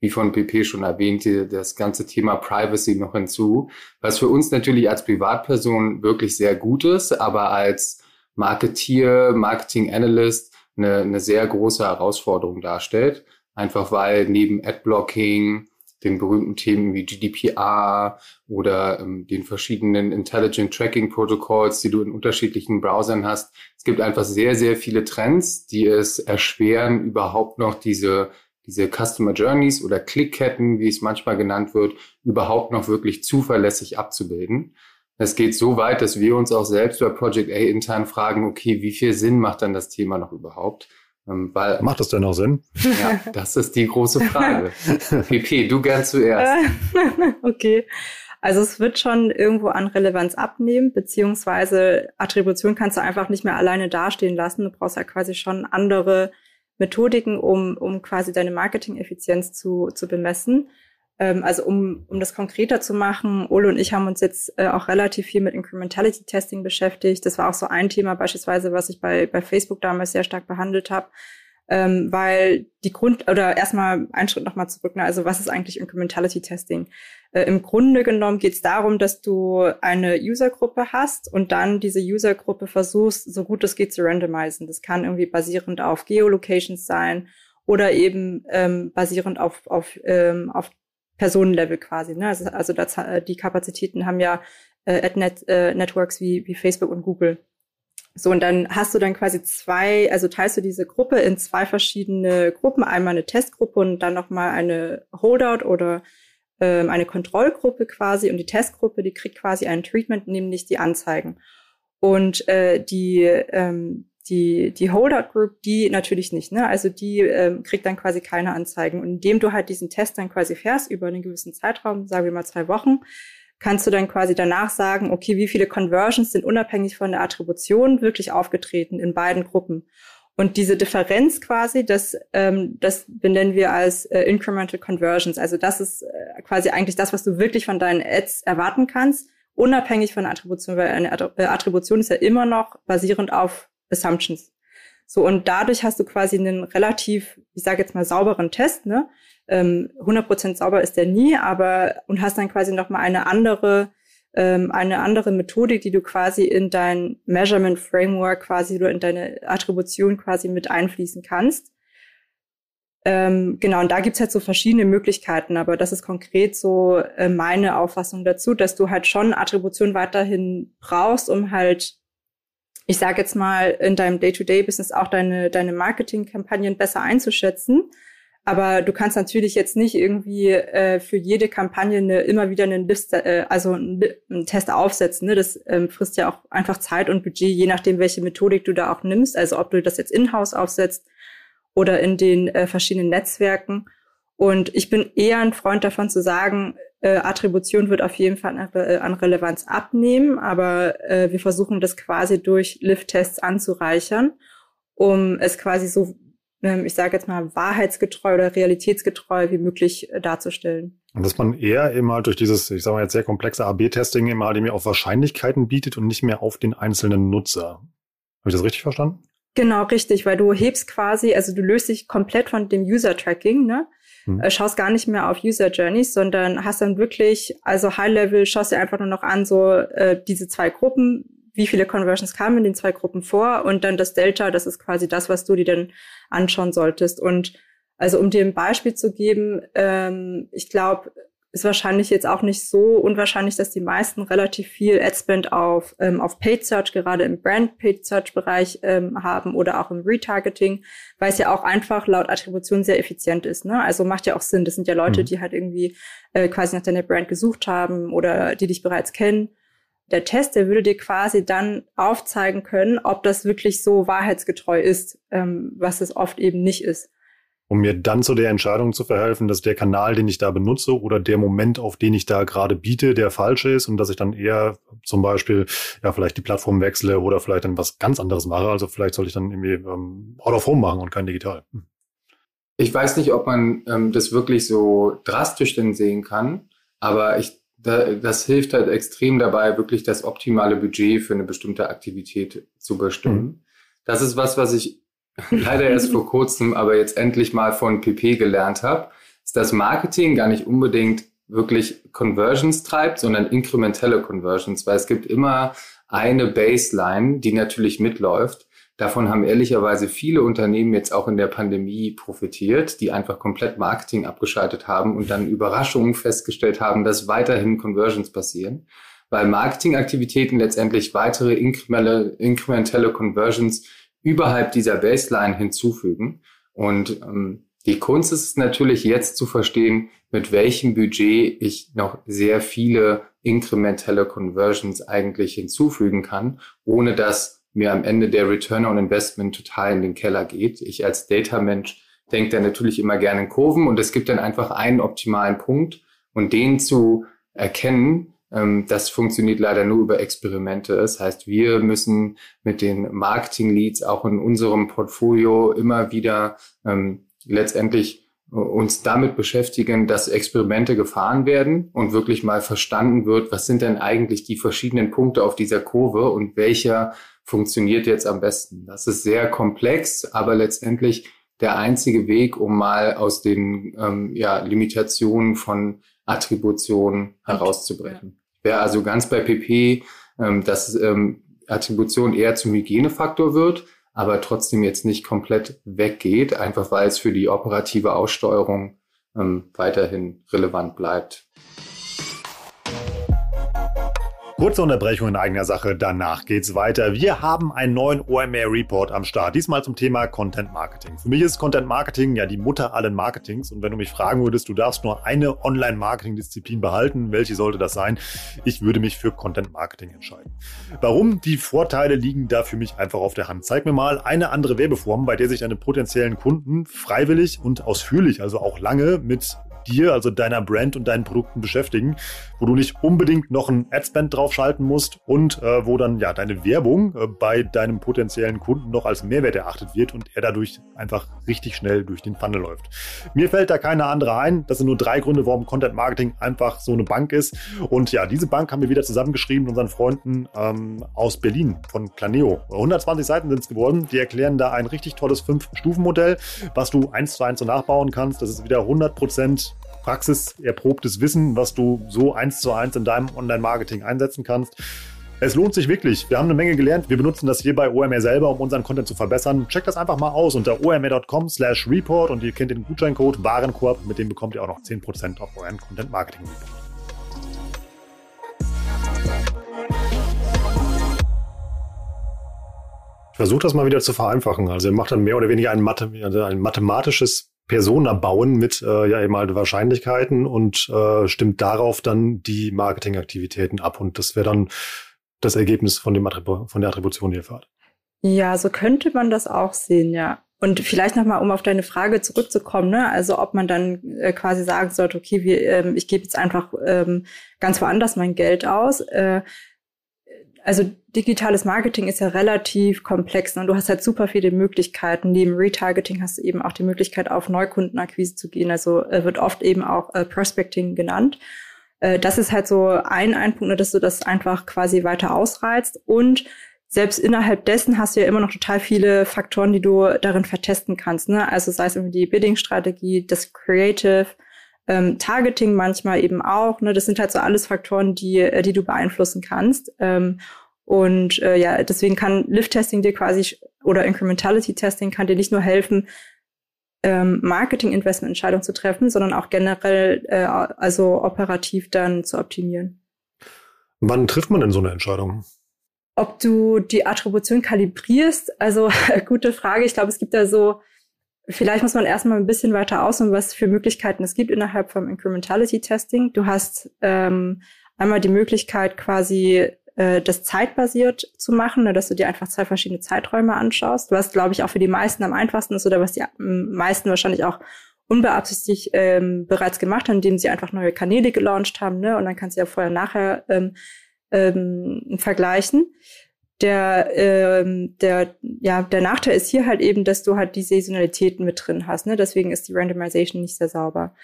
wie von PP schon erwähnte, das ganze Thema Privacy noch hinzu, was für uns natürlich als Privatperson wirklich sehr gut ist, aber als Marketeer, Marketing Analyst eine, eine sehr große Herausforderung darstellt. Einfach weil neben Adblocking, den berühmten Themen wie GDPR oder ähm, den verschiedenen Intelligent Tracking Protocols, die du in unterschiedlichen Browsern hast. Es gibt einfach sehr, sehr viele Trends, die es erschweren, überhaupt noch diese, diese Customer Journeys oder Klickketten, wie es manchmal genannt wird, überhaupt noch wirklich zuverlässig abzubilden. Es geht so weit, dass wir uns auch selbst bei Project A intern fragen, okay, wie viel Sinn macht dann das Thema noch überhaupt? Ähm, weil, Macht das denn noch Sinn? Ja, das ist die große Frage. [laughs] PP, du gern zuerst. [laughs] okay. Also es wird schon irgendwo an Relevanz abnehmen, beziehungsweise Attribution kannst du einfach nicht mehr alleine dastehen lassen. Du brauchst ja quasi schon andere Methodiken, um, um quasi deine Marketing-Effizienz zu, zu bemessen. Ähm, also um, um das konkreter zu machen, Ole und ich haben uns jetzt äh, auch relativ viel mit Incrementality Testing beschäftigt. Das war auch so ein Thema beispielsweise, was ich bei, bei Facebook damals sehr stark behandelt habe. Ähm, weil die Grund oder erstmal einen Schritt nochmal zurück, ne? also was ist eigentlich Incrementality Testing? Äh, Im Grunde genommen geht es darum, dass du eine Usergruppe hast und dann diese Usergruppe versuchst, so gut es geht zu randomisieren. Das kann irgendwie basierend auf Geolocations sein oder eben ähm, basierend auf, auf, ähm, auf Personenlevel quasi. Ne? Also, also das, die Kapazitäten haben ja äh, Ad-Net, äh, Networks wie, wie Facebook und Google. So, und dann hast du dann quasi zwei, also teilst du diese Gruppe in zwei verschiedene Gruppen, einmal eine Testgruppe und dann nochmal eine Holdout oder ähm, eine Kontrollgruppe quasi. Und die Testgruppe, die kriegt quasi ein Treatment, nämlich die Anzeigen. Und äh, die, ähm, die, die Holdout Group, die natürlich nicht. Ne? Also die ähm, kriegt dann quasi keine Anzeigen. Und indem du halt diesen Test dann quasi fährst über einen gewissen Zeitraum, sagen wir mal zwei Wochen, kannst du dann quasi danach sagen, okay, wie viele Conversions sind unabhängig von der Attribution wirklich aufgetreten in beiden Gruppen. Und diese Differenz quasi, das, ähm, das benennen wir als äh, Incremental Conversions. Also das ist äh, quasi eigentlich das, was du wirklich von deinen Ads erwarten kannst, unabhängig von Attribution, weil eine äh, Attribution ist ja immer noch basierend auf Assumptions. So, und dadurch hast du quasi einen relativ, ich sage jetzt mal, sauberen Test, ne? Ähm, 100% sauber ist der nie, aber und hast dann quasi nochmal eine andere ähm, eine andere Methodik, die du quasi in dein Measurement Framework quasi oder in deine Attribution quasi mit einfließen kannst. Ähm, genau, und da gibt's halt so verschiedene Möglichkeiten, aber das ist konkret so äh, meine Auffassung dazu, dass du halt schon Attribution weiterhin brauchst, um halt, ich sage jetzt mal, in deinem Day-to-Day-Business auch deine, deine Marketingkampagnen besser einzuschätzen. Aber du kannst natürlich jetzt nicht irgendwie äh, für jede Kampagne eine, immer wieder eine Liste, äh, also einen, einen Test aufsetzen. Ne? Das ähm, frisst ja auch einfach Zeit und Budget, je nachdem, welche Methodik du da auch nimmst. Also ob du das jetzt in-house aufsetzt oder in den äh, verschiedenen Netzwerken. Und ich bin eher ein Freund davon zu sagen, äh, Attribution wird auf jeden Fall an, äh, an Relevanz abnehmen, aber äh, wir versuchen das quasi durch Lift-Tests anzureichern, um es quasi so, ähm, ich sage jetzt mal, wahrheitsgetreu oder realitätsgetreu wie möglich äh, darzustellen. Und dass man eher immer halt durch dieses, ich sage mal jetzt sehr komplexe AB-Testing immer halt eben auf Wahrscheinlichkeiten bietet und nicht mehr auf den einzelnen Nutzer. Habe ich das richtig verstanden? Genau, richtig, weil du hebst quasi, also du löst dich komplett von dem User-Tracking, ne? Hm. Äh, schaust gar nicht mehr auf User Journeys, sondern hast dann wirklich, also High Level, schaust dir einfach nur noch an, so äh, diese zwei Gruppen, wie viele Conversions kamen in den zwei Gruppen vor und dann das Delta, das ist quasi das, was du dir dann anschauen solltest. Und also um dir ein Beispiel zu geben, ähm, ich glaube, ist wahrscheinlich jetzt auch nicht so unwahrscheinlich, dass die meisten relativ viel Adspend auf, ähm, auf Paid Search, gerade im Brand Paid Search Bereich ähm, haben oder auch im Retargeting, weil es ja auch einfach laut Attribution sehr effizient ist. Ne? Also macht ja auch Sinn. Das sind ja Leute, mhm. die halt irgendwie äh, quasi nach deiner Brand gesucht haben oder die dich bereits kennen. Der Test, der würde dir quasi dann aufzeigen können, ob das wirklich so wahrheitsgetreu ist, ähm, was es oft eben nicht ist um mir dann zu der Entscheidung zu verhelfen, dass der Kanal, den ich da benutze oder der Moment, auf den ich da gerade biete, der falsche ist und dass ich dann eher zum Beispiel ja vielleicht die Plattform wechsle oder vielleicht dann was ganz anderes mache. Also vielleicht sollte ich dann irgendwie ähm, Out of Home machen und kein digital. Hm. Ich weiß nicht, ob man ähm, das wirklich so drastisch denn sehen kann, aber ich da, das hilft halt extrem dabei, wirklich das optimale Budget für eine bestimmte Aktivität zu bestimmen. Mhm. Das ist was, was ich [laughs] leider erst vor kurzem, aber jetzt endlich mal von PP gelernt habe, ist, dass Marketing gar nicht unbedingt wirklich Conversions treibt, sondern inkrementelle Conversions, weil es gibt immer eine Baseline, die natürlich mitläuft. Davon haben ehrlicherweise viele Unternehmen jetzt auch in der Pandemie profitiert, die einfach komplett Marketing abgeschaltet haben und dann Überraschungen festgestellt haben, dass weiterhin Conversions passieren, weil Marketingaktivitäten letztendlich weitere inkrementelle Conversions überhalb dieser Baseline hinzufügen. Und ähm, die Kunst ist natürlich jetzt zu verstehen, mit welchem Budget ich noch sehr viele inkrementelle Conversions eigentlich hinzufügen kann, ohne dass mir am Ende der Return on Investment total in den Keller geht. Ich als Data-Mensch denke da natürlich immer gerne in Kurven und es gibt dann einfach einen optimalen Punkt und den zu erkennen, das funktioniert leider nur über Experimente. Das heißt, wir müssen mit den Marketing-Leads auch in unserem Portfolio immer wieder ähm, letztendlich äh, uns damit beschäftigen, dass Experimente gefahren werden und wirklich mal verstanden wird, was sind denn eigentlich die verschiedenen Punkte auf dieser Kurve und welcher funktioniert jetzt am besten. Das ist sehr komplex, aber letztendlich der einzige Weg, um mal aus den ähm, ja, Limitationen von Attributionen herauszubrechen. Wäre also ganz bei PP, ähm, dass ähm, Attribution eher zum Hygienefaktor wird, aber trotzdem jetzt nicht komplett weggeht, einfach weil es für die operative Aussteuerung ähm, weiterhin relevant bleibt. Kurze Unterbrechung in eigener Sache, danach geht's weiter. Wir haben einen neuen OMR Report am Start, diesmal zum Thema Content Marketing. Für mich ist Content Marketing ja die Mutter allen Marketings und wenn du mich fragen würdest, du darfst nur eine Online-Marketing-Disziplin behalten, welche sollte das sein? Ich würde mich für Content Marketing entscheiden. Warum? Die Vorteile liegen da für mich einfach auf der Hand. Zeig mir mal eine andere Werbeform, bei der sich deine potenziellen Kunden freiwillig und ausführlich, also auch lange mit dir, also deiner Brand und deinen Produkten beschäftigen, wo du nicht unbedingt noch ein Adspend draufschalten musst und äh, wo dann ja deine Werbung äh, bei deinem potenziellen Kunden noch als Mehrwert erachtet wird und er dadurch einfach richtig schnell durch den Funnel läuft. Mir fällt da keine andere ein. Das sind nur drei Gründe, warum Content Marketing einfach so eine Bank ist. Und ja, diese Bank haben wir wieder zusammengeschrieben mit unseren Freunden ähm, aus Berlin von Planeo. 120 Seiten sind es geworden. Die erklären da ein richtig tolles Fünf-Stufen-Modell, was du eins zu eins so nachbauen kannst. Das ist wieder 100 Prozent praxiserprobtes Wissen, was du so eins zu eins in deinem Online-Marketing einsetzen kannst. Es lohnt sich wirklich. Wir haben eine Menge gelernt. Wir benutzen das hier bei OMR selber, um unseren Content zu verbessern. Checkt das einfach mal aus unter omr.com slash report und ihr kennt den Gutscheincode Warenkorb. Mit dem bekommt ihr auch noch 10% auf euren Content Marketing. Ich versuche das mal wieder zu vereinfachen. Also ihr macht dann mehr oder weniger ein, Mathe, ein mathematisches Persona bauen mit äh, ja eben halt Wahrscheinlichkeiten und äh, stimmt darauf dann die Marketingaktivitäten ab. Und das wäre dann das Ergebnis von, dem Attribu von der Attribution, die ihr fahrt. Ja, so könnte man das auch sehen, ja. Und vielleicht nochmal, um auf deine Frage zurückzukommen, ne? also ob man dann äh, quasi sagen sollte, okay, wir, ähm, ich gebe jetzt einfach ähm, ganz woanders mein Geld aus. Äh, also digitales Marketing ist ja relativ komplex. Ne? Du hast halt super viele Möglichkeiten. Neben Retargeting hast du eben auch die Möglichkeit, auf Neukundenakquise zu gehen. Also äh, wird oft eben auch äh, Prospecting genannt. Äh, das ist halt so ein, ein Punkt, ne, dass du das einfach quasi weiter ausreizt. Und selbst innerhalb dessen hast du ja immer noch total viele Faktoren, die du darin vertesten kannst. Ne? Also sei es irgendwie die Bidding-Strategie, das Creative, ähm, Targeting manchmal eben auch. Ne? Das sind halt so alles Faktoren, die, äh, die du beeinflussen kannst. Ähm, und äh, ja, deswegen kann Lift-Testing dir quasi oder Incrementality-Testing kann dir nicht nur helfen, ähm, Marketing-Investment-Entscheidungen zu treffen, sondern auch generell, äh, also operativ dann zu optimieren. Wann trifft man denn so eine Entscheidung? Ob du die Attribution kalibrierst, also [laughs] gute Frage. Ich glaube, es gibt da so, vielleicht muss man erstmal ein bisschen weiter aus, um was für Möglichkeiten es gibt innerhalb vom Incrementality Testing. Du hast ähm, einmal die Möglichkeit, quasi äh, das zeitbasiert zu machen, ne, dass du dir einfach zwei verschiedene Zeiträume anschaust. Was, glaube ich, auch für die meisten am einfachsten ist oder was die meisten wahrscheinlich auch unbeabsichtigt ähm, bereits gemacht haben, indem sie einfach neue Kanäle gelauncht haben. Ne? Und dann kannst du ja vorher nachher ähm, ähm, vergleichen. Der, ähm, der, ja, der Nachteil ist hier halt eben, dass du halt die Saisonalitäten mit drin hast. Ne? Deswegen ist die Randomization nicht sehr sauber.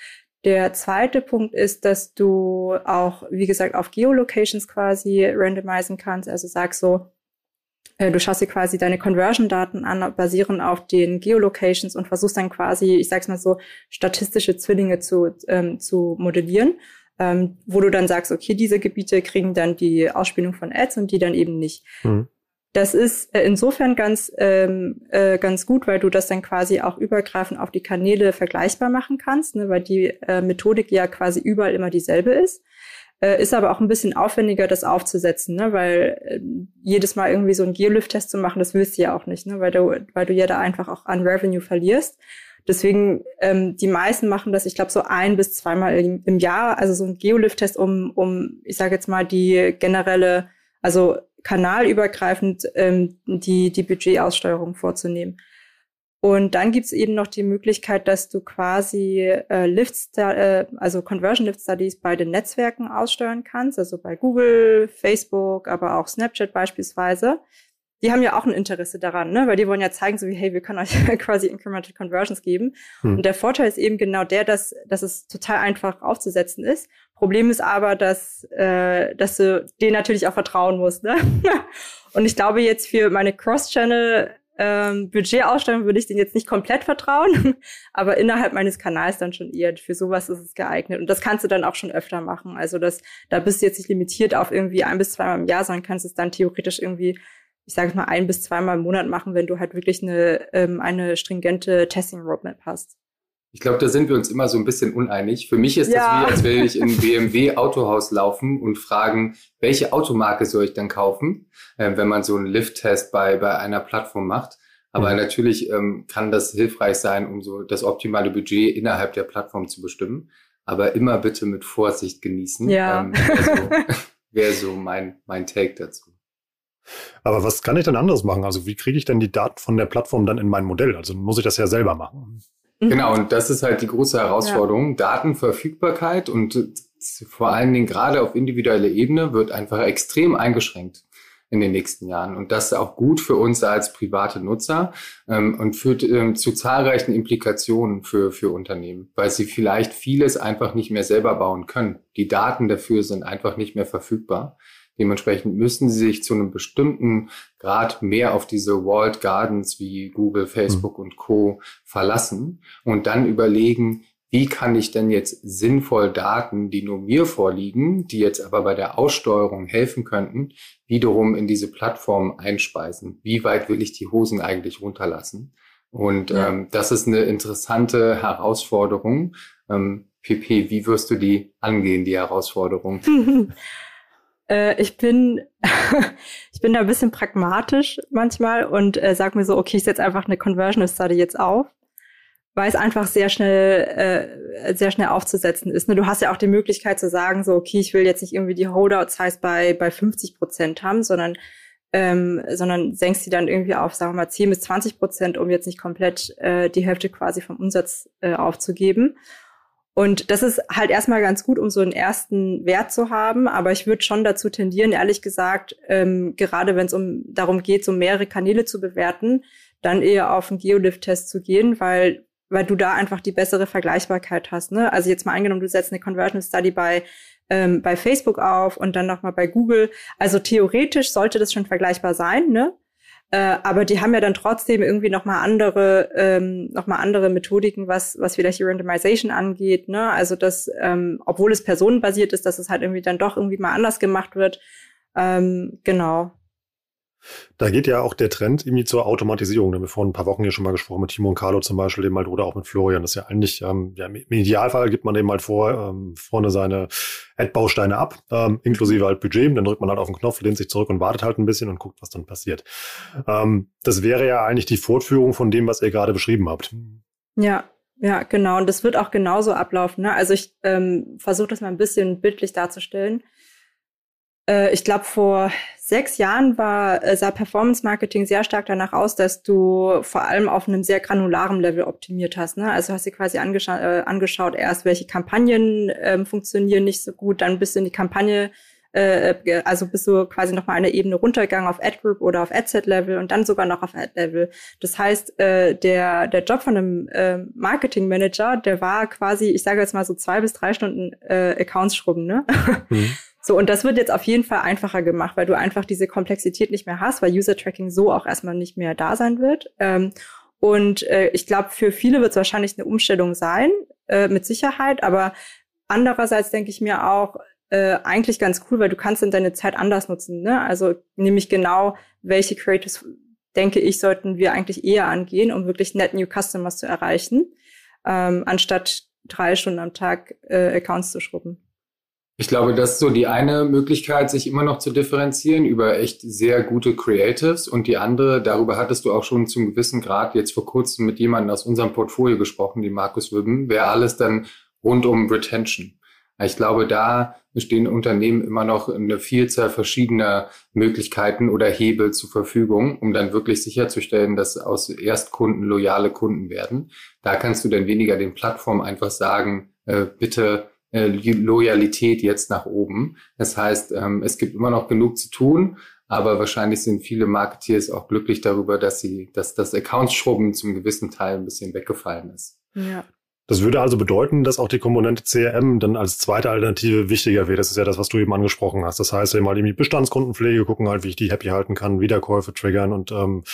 Der zweite Punkt ist, dass du auch, wie gesagt, auf Geolocations quasi randomisieren kannst. Also sagst so, äh, du schaust dir quasi deine Conversion-Daten an, basierend auf den Geolocations und versuchst dann quasi, ich sag's mal so, statistische Zwillinge zu, ähm, zu modellieren, ähm, wo du dann sagst, okay, diese Gebiete kriegen dann die Ausspielung von Ads und die dann eben nicht. Mhm. Das ist äh, insofern ganz, ähm, äh, ganz gut, weil du das dann quasi auch übergreifend auf die Kanäle vergleichbar machen kannst, ne, weil die äh, Methodik ja quasi überall immer dieselbe ist. Äh, ist aber auch ein bisschen aufwendiger, das aufzusetzen, ne, weil äh, jedes Mal irgendwie so einen Geolift-Test zu machen, das willst du ja auch nicht, ne, weil du, weil du ja da einfach auch an Revenue verlierst. Deswegen, ähm, die meisten machen das, ich glaube, so ein bis zweimal im, im Jahr, also so ein Geolift-Test, um, um, ich sage jetzt mal, die generelle, also kanalübergreifend ähm, die, die Budgetaussteuerung vorzunehmen. Und dann gibt's eben noch die Möglichkeit, dass du quasi äh, Lift, äh, also Conversion Lift Studies bei den Netzwerken aussteuern kannst, also bei Google, Facebook, aber auch Snapchat beispielsweise die haben ja auch ein Interesse daran, ne? weil die wollen ja zeigen, so wie, hey, wir können euch [laughs] quasi Incremental Conversions geben. Hm. Und der Vorteil ist eben genau der, dass, dass es total einfach aufzusetzen ist. Problem ist aber, dass, äh, dass du denen natürlich auch vertrauen musst. Ne? [laughs] Und ich glaube jetzt für meine Cross-Channel ähm, Budgetausstellung würde ich den jetzt nicht komplett vertrauen, [laughs] aber innerhalb meines Kanals dann schon eher. Für sowas ist es geeignet. Und das kannst du dann auch schon öfter machen. Also das, da bist du jetzt nicht limitiert auf irgendwie ein bis zweimal im Jahr, sondern kannst es dann theoretisch irgendwie ich sage mal, ein bis zweimal im Monat machen, wenn du halt wirklich eine, ähm, eine stringente Testing-Roadmap hast. Ich glaube, da sind wir uns immer so ein bisschen uneinig. Für mich ist ja. das wie, als würde ich in [laughs] BMW Autohaus laufen und fragen, welche Automarke soll ich dann kaufen, äh, wenn man so einen Lift-Test bei, bei einer Plattform macht. Aber mhm. natürlich ähm, kann das hilfreich sein, um so das optimale Budget innerhalb der Plattform zu bestimmen. Aber immer bitte mit Vorsicht genießen. Ja. Ähm, also, [laughs] Wäre so mein, mein Take dazu. Aber was kann ich denn anderes machen? Also wie kriege ich denn die Daten von der Plattform dann in mein Modell? Also muss ich das ja selber machen. Mhm. Genau, und das ist halt die große Herausforderung. Ja. Datenverfügbarkeit und vor allen Dingen gerade auf individueller Ebene wird einfach extrem eingeschränkt in den nächsten Jahren. Und das ist auch gut für uns als private Nutzer ähm, und führt ähm, zu zahlreichen Implikationen für, für Unternehmen, weil sie vielleicht vieles einfach nicht mehr selber bauen können. Die Daten dafür sind einfach nicht mehr verfügbar. Dementsprechend müssen sie sich zu einem bestimmten Grad mehr auf diese Walled Gardens wie Google, Facebook mhm. und Co. verlassen und dann überlegen, wie kann ich denn jetzt sinnvoll Daten, die nur mir vorliegen, die jetzt aber bei der Aussteuerung helfen könnten, wiederum in diese Plattform einspeisen? Wie weit will ich die Hosen eigentlich runterlassen? Und ja. ähm, das ist eine interessante Herausforderung. Ähm, PP, wie wirst du die angehen, die Herausforderung? [laughs] äh, ich bin [laughs] ich bin da ein bisschen pragmatisch manchmal und äh, sag mir so, okay, ich setze einfach eine Conversional Study jetzt auf weil es einfach sehr schnell, äh, sehr schnell aufzusetzen ist. Ne? Du hast ja auch die Möglichkeit zu sagen, so, okay, ich will jetzt nicht irgendwie die Holdout-Size bei, bei 50 Prozent haben, sondern, ähm, sondern senkst sie dann irgendwie auf, sagen wir mal, 10 bis 20 Prozent, um jetzt nicht komplett äh, die Hälfte quasi vom Umsatz äh, aufzugeben. Und das ist halt erstmal ganz gut, um so einen ersten Wert zu haben. Aber ich würde schon dazu tendieren, ehrlich gesagt, ähm, gerade wenn es um darum geht, so mehrere Kanäle zu bewerten, dann eher auf einen Geolift-Test zu gehen, weil weil du da einfach die bessere Vergleichbarkeit hast. Ne? Also jetzt mal angenommen, du setzt eine Conversion Study bei ähm, bei Facebook auf und dann nochmal bei Google. Also theoretisch sollte das schon vergleichbar sein, ne? Äh, aber die haben ja dann trotzdem irgendwie nochmal andere, ähm, noch mal andere Methodiken, was, was vielleicht die Randomization angeht. Ne? Also dass, ähm, obwohl es personenbasiert ist, dass es halt irgendwie dann doch irgendwie mal anders gemacht wird. Ähm, genau. Da geht ja auch der Trend irgendwie zur Automatisierung. Da haben wir vor ein paar Wochen hier schon mal gesprochen mit Timo und Carlo zum Beispiel, eben halt, oder auch mit Florian. Das ist ja eigentlich, ähm, ja, im Idealfall gibt man eben halt vor, ähm, vorne seine Ad-Bausteine ab, ähm, inklusive halt Budget. Dann drückt man halt auf den Knopf, lehnt sich zurück und wartet halt ein bisschen und guckt, was dann passiert. Ähm, das wäre ja eigentlich die Fortführung von dem, was ihr gerade beschrieben habt. Ja, ja, genau. Und das wird auch genauso ablaufen. Ne? Also ich ähm, versuche das mal ein bisschen bildlich darzustellen. Äh, ich glaube, vor sechs Jahren war, äh, sah Performance Marketing sehr stark danach aus, dass du vor allem auf einem sehr granularen Level optimiert hast. Ne? Also hast du quasi angescha äh, angeschaut, erst welche Kampagnen ähm, funktionieren nicht so gut, dann bist du in die Kampagne äh, also bist du quasi noch mal eine Ebene runtergegangen auf Ad Group oder auf Ad Level und dann sogar noch auf Ad Level. Das heißt, äh, der der Job von einem äh, Marketing Manager, der war quasi, ich sage jetzt mal so zwei bis drei Stunden äh, Accounts schrubben, ne? Mhm. [laughs] So, und das wird jetzt auf jeden Fall einfacher gemacht, weil du einfach diese Komplexität nicht mehr hast, weil User-Tracking so auch erstmal nicht mehr da sein wird. Ähm, und äh, ich glaube, für viele wird es wahrscheinlich eine Umstellung sein, äh, mit Sicherheit, aber andererseits denke ich mir auch, äh, eigentlich ganz cool, weil du kannst dann deine Zeit anders nutzen. Ne? Also nämlich genau, welche Creators, denke ich, sollten wir eigentlich eher angehen, um wirklich net new Customers zu erreichen, ähm, anstatt drei Stunden am Tag äh, Accounts zu schrubben. Ich glaube, das ist so die eine Möglichkeit, sich immer noch zu differenzieren über echt sehr gute Creatives. Und die andere, darüber hattest du auch schon zum gewissen Grad jetzt vor kurzem mit jemandem aus unserem Portfolio gesprochen, dem Markus Wibben, wäre alles dann rund um Retention. Ich glaube, da bestehen Unternehmen immer noch eine Vielzahl verschiedener Möglichkeiten oder Hebel zur Verfügung, um dann wirklich sicherzustellen, dass aus Erstkunden loyale Kunden werden. Da kannst du dann weniger den Plattformen einfach sagen, äh, bitte äh, Loyalität jetzt nach oben. Das heißt, ähm, es gibt immer noch genug zu tun, aber wahrscheinlich sind viele Marketeers auch glücklich darüber, dass sie, dass das Accounts-Schrubben zum gewissen Teil ein bisschen weggefallen ist. Ja. Das würde also bedeuten, dass auch die Komponente CRM dann als zweite Alternative wichtiger wird. Das ist ja das, was du eben angesprochen hast. Das heißt, mal irgendwie Bestandskundenpflege gucken halt, wie ich die happy halten kann, Wiederkäufe triggern und ähm,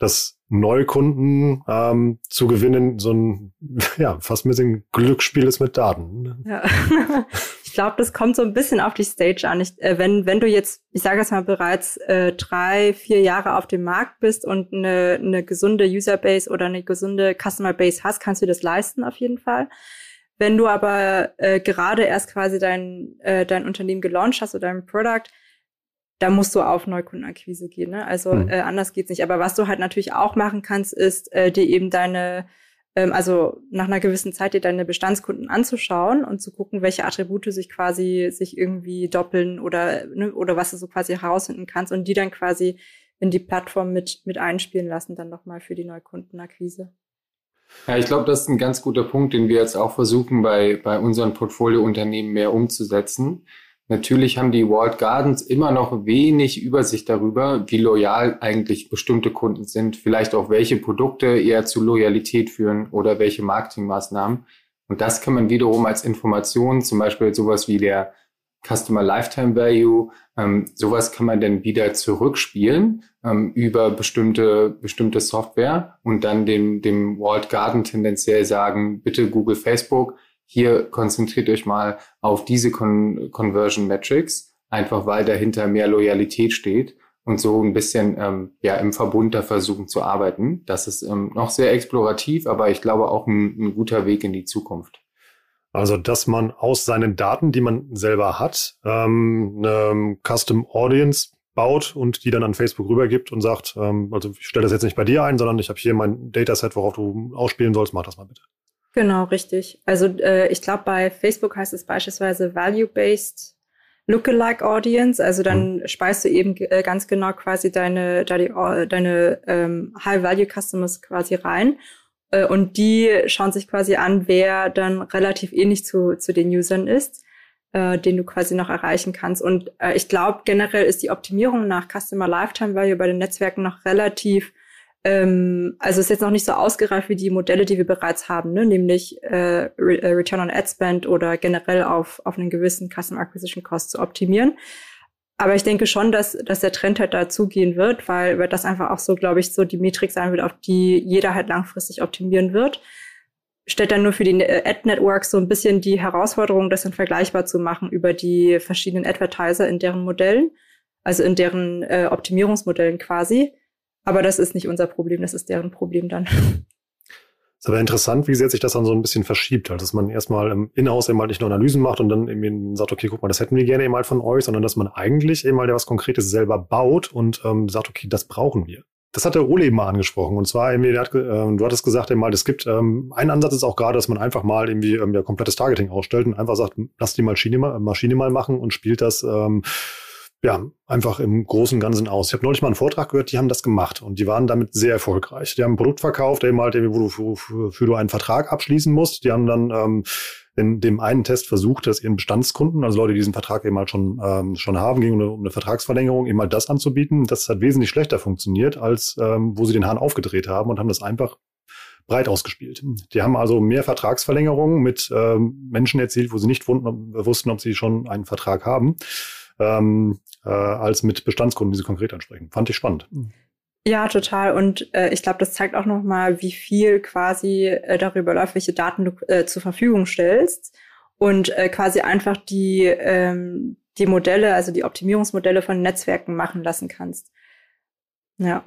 das Neukunden ähm, zu gewinnen, so ein [laughs] ja fast ein bisschen Glücksspiel ist mit Daten. Ja. [laughs] ich glaube, das kommt so ein bisschen auf die Stage an. Ich, äh, wenn wenn du jetzt, ich sage jetzt mal bereits äh, drei, vier Jahre auf dem Markt bist und eine, eine gesunde Userbase oder eine gesunde Customer Base hast, kannst du das leisten auf jeden Fall. Wenn du aber äh, gerade erst quasi dein äh, dein Unternehmen gelauncht hast oder dein Product da musst du auf Neukundenakquise gehen. Ne? Also mhm. äh, anders geht's nicht. Aber was du halt natürlich auch machen kannst, ist äh, dir eben deine, ähm, also nach einer gewissen Zeit dir deine Bestandskunden anzuschauen und zu gucken, welche Attribute sich quasi sich irgendwie doppeln oder ne, oder was du so quasi herausfinden kannst und die dann quasi in die Plattform mit mit einspielen lassen, dann nochmal für die Neukundenakquise. Ja, ich glaube, das ist ein ganz guter Punkt, den wir jetzt auch versuchen, bei, bei unseren Portfoliounternehmen mehr umzusetzen. Natürlich haben die Walled Gardens immer noch wenig Übersicht darüber, wie loyal eigentlich bestimmte Kunden sind, vielleicht auch welche Produkte eher zu Loyalität führen oder welche Marketingmaßnahmen. Und das kann man wiederum als Information, zum Beispiel sowas wie der Customer Lifetime Value, ähm, sowas kann man dann wieder zurückspielen ähm, über bestimmte, bestimmte Software und dann dem, dem Walled Garden tendenziell sagen, bitte Google, Facebook, hier konzentriert euch mal auf diese Con Conversion Metrics, einfach weil dahinter mehr Loyalität steht und so ein bisschen ähm, ja im Verbund da versuchen zu arbeiten. Das ist ähm, noch sehr explorativ, aber ich glaube auch ein, ein guter Weg in die Zukunft. Also, dass man aus seinen Daten, die man selber hat, ähm, eine Custom Audience baut und die dann an Facebook rübergibt und sagt, ähm, also ich stelle das jetzt nicht bei dir ein, sondern ich habe hier mein Dataset, worauf du ausspielen sollst, mach das mal bitte. Genau, richtig. Also äh, ich glaube, bei Facebook heißt es beispielsweise Value-Based Lookalike Audience. Also dann mhm. speist du eben äh, ganz genau quasi deine, deine, deine ähm, High-Value-Customers quasi rein. Äh, und die schauen sich quasi an, wer dann relativ ähnlich zu, zu den Usern ist äh, den du quasi noch erreichen kannst. Und äh, ich glaube, generell ist die Optimierung nach Customer Lifetime Value bei den Netzwerken noch relativ, ähm, also ist jetzt noch nicht so ausgereift wie die Modelle, die wir bereits haben, ne? nämlich äh, äh, Return on Ad Spend oder generell auf, auf einen gewissen Customer Acquisition Cost zu optimieren. Aber ich denke schon, dass, dass der Trend halt dazugehen wird, weil, weil das einfach auch so, glaube ich, so die Metrik sein wird, auf die jeder halt langfristig optimieren wird stellt dann nur für die äh, Ad-Networks so ein bisschen die Herausforderung, das dann vergleichbar zu machen über die verschiedenen Advertiser in deren Modellen, also in deren äh, Optimierungsmodellen quasi. Aber das ist nicht unser Problem, das ist deren Problem dann. [laughs] Ist aber interessant, wie sehr sich das dann so ein bisschen verschiebt, also dass man erstmal im Inhouse eben halt nicht nur Analysen macht und dann eben sagt, okay, guck mal, das hätten wir gerne eben halt von euch, sondern dass man eigentlich eben halt was Konkretes selber baut und ähm, sagt, okay, das brauchen wir. Das hat der Ole eben mal angesprochen. Und zwar, irgendwie, hat, äh, du hattest gesagt, eben mal, es gibt ähm, ein Ansatz ist auch gerade, dass man einfach mal irgendwie ähm, ja, komplettes Targeting ausstellt und einfach sagt, lass die Maschine mal, Maschine mal machen und spielt das ähm, ja einfach im Großen und Ganzen aus. Ich habe neulich mal einen Vortrag gehört, die haben das gemacht und die waren damit sehr erfolgreich. Die haben ein Produkt verkauft, eben halt, wo du für, für, du einen Vertrag abschließen musst. Die haben dann ähm, in dem einen Test versucht, dass ihren Bestandskunden, also Leute, die diesen Vertrag eben halt schon, ähm, schon haben, ging um eine, um eine Vertragsverlängerung, eben halt das anzubieten. Das hat wesentlich schlechter funktioniert, als ähm, wo sie den Hahn aufgedreht haben und haben das einfach breit ausgespielt. Die haben also mehr Vertragsverlängerungen mit ähm, Menschen erzielt, wo sie nicht wussten, ob sie schon einen Vertrag haben, ähm, äh, als mit Bestandskunden, die sie konkret ansprechen. Fand ich spannend. Ja, total. Und äh, ich glaube, das zeigt auch nochmal, wie viel quasi äh, darüber läuft, welche Daten du äh, zur Verfügung stellst. Und äh, quasi einfach die, ähm, die Modelle, also die Optimierungsmodelle von Netzwerken machen lassen kannst. Ja.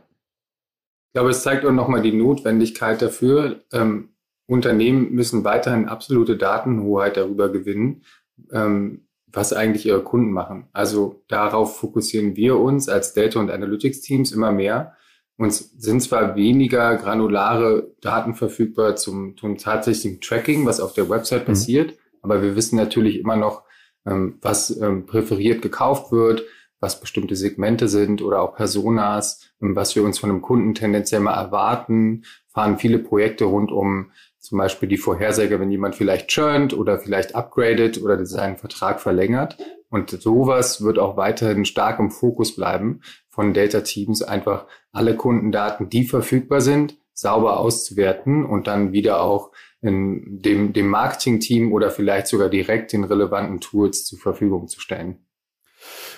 Ich glaube, es zeigt auch nochmal die Notwendigkeit dafür. Ähm, Unternehmen müssen weiterhin absolute Datenhoheit darüber gewinnen, ähm, was eigentlich ihre Kunden machen. Also darauf fokussieren wir uns als Data- und Analytics-Teams immer mehr uns sind zwar weniger granulare Daten verfügbar zum, zum tatsächlichen Tracking, was auf der Website mhm. passiert, aber wir wissen natürlich immer noch, ähm, was ähm, präferiert gekauft wird, was bestimmte Segmente sind oder auch Personas, ähm, was wir uns von einem Kunden tendenziell mal erwarten, fahren viele Projekte rund um zum Beispiel die Vorhersage, wenn jemand vielleicht churnt oder vielleicht upgradet oder seinen Vertrag verlängert. Und sowas wird auch weiterhin stark im Fokus bleiben von Data Teams, einfach alle Kundendaten, die verfügbar sind, sauber auszuwerten und dann wieder auch in dem, dem Marketing-Team oder vielleicht sogar direkt den relevanten Tools zur Verfügung zu stellen.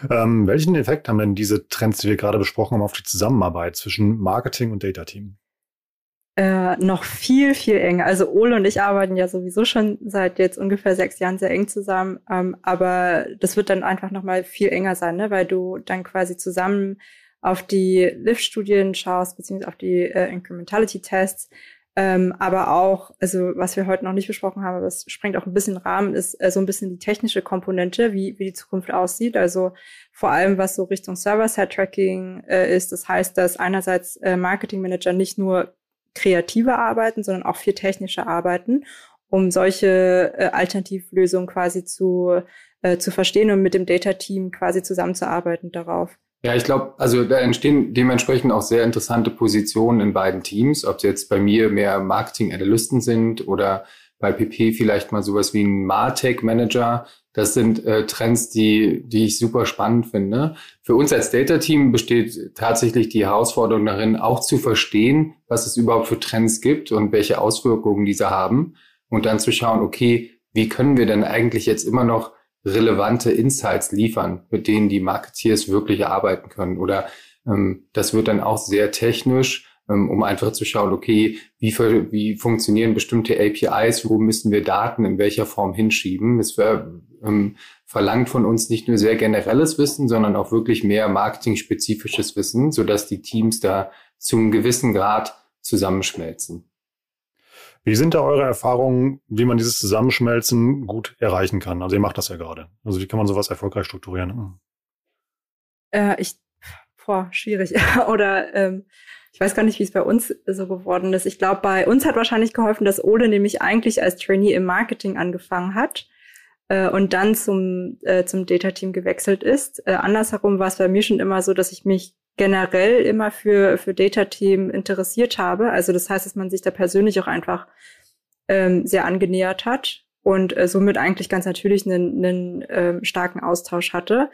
Ähm, welchen Effekt haben denn diese Trends, die wir gerade besprochen haben, auf die Zusammenarbeit zwischen Marketing und Data Team? Äh, noch viel, viel enger. Also Ole und ich arbeiten ja sowieso schon seit jetzt ungefähr sechs Jahren sehr eng zusammen, ähm, aber das wird dann einfach noch mal viel enger sein, ne? weil du dann quasi zusammen auf die Lift-Studien schaust, beziehungsweise auf die äh, Incrementality-Tests, ähm, aber auch, also was wir heute noch nicht besprochen haben, aber es sprengt auch ein bisschen Rahmen, ist äh, so ein bisschen die technische Komponente, wie, wie die Zukunft aussieht. Also vor allem, was so Richtung Server-Side-Tracking äh, ist. Das heißt, dass einerseits äh, Marketing-Manager nicht nur kreative arbeiten, sondern auch viel technische arbeiten, um solche äh, Alternativlösungen quasi zu, äh, zu verstehen und mit dem Data-Team quasi zusammenzuarbeiten darauf. Ja, ich glaube, also da entstehen dementsprechend auch sehr interessante Positionen in beiden Teams, ob es jetzt bei mir mehr Marketing-Analysten sind oder bei PP vielleicht mal sowas wie ein Martech-Manager. Das sind äh, Trends, die, die ich super spannend finde. Für uns als Data-Team besteht tatsächlich die Herausforderung darin, auch zu verstehen, was es überhaupt für Trends gibt und welche Auswirkungen diese haben. Und dann zu schauen, okay, wie können wir denn eigentlich jetzt immer noch relevante Insights liefern, mit denen die Marketeers wirklich arbeiten können? Oder ähm, das wird dann auch sehr technisch um einfach zu schauen, okay, wie, wie funktionieren bestimmte APIs, wo müssen wir Daten in welcher Form hinschieben. Es wär, ähm, verlangt von uns nicht nur sehr generelles Wissen, sondern auch wirklich mehr marketing-spezifisches Wissen, sodass die Teams da zum gewissen Grad zusammenschmelzen. Wie sind da eure Erfahrungen, wie man dieses Zusammenschmelzen gut erreichen kann? Also ihr macht das ja gerade. Also wie kann man sowas erfolgreich strukturieren? Äh, ich, boah, schwierig. [laughs] Oder ähm, ich weiß gar nicht, wie es bei uns so geworden ist. Ich glaube, bei uns hat wahrscheinlich geholfen, dass Ole nämlich eigentlich als Trainee im Marketing angefangen hat äh, und dann zum, äh, zum Data-Team gewechselt ist. Äh, andersherum war es bei mir schon immer so, dass ich mich generell immer für, für Data-Team interessiert habe. Also das heißt, dass man sich da persönlich auch einfach ähm, sehr angenähert hat und äh, somit eigentlich ganz natürlich einen, einen ähm, starken Austausch hatte.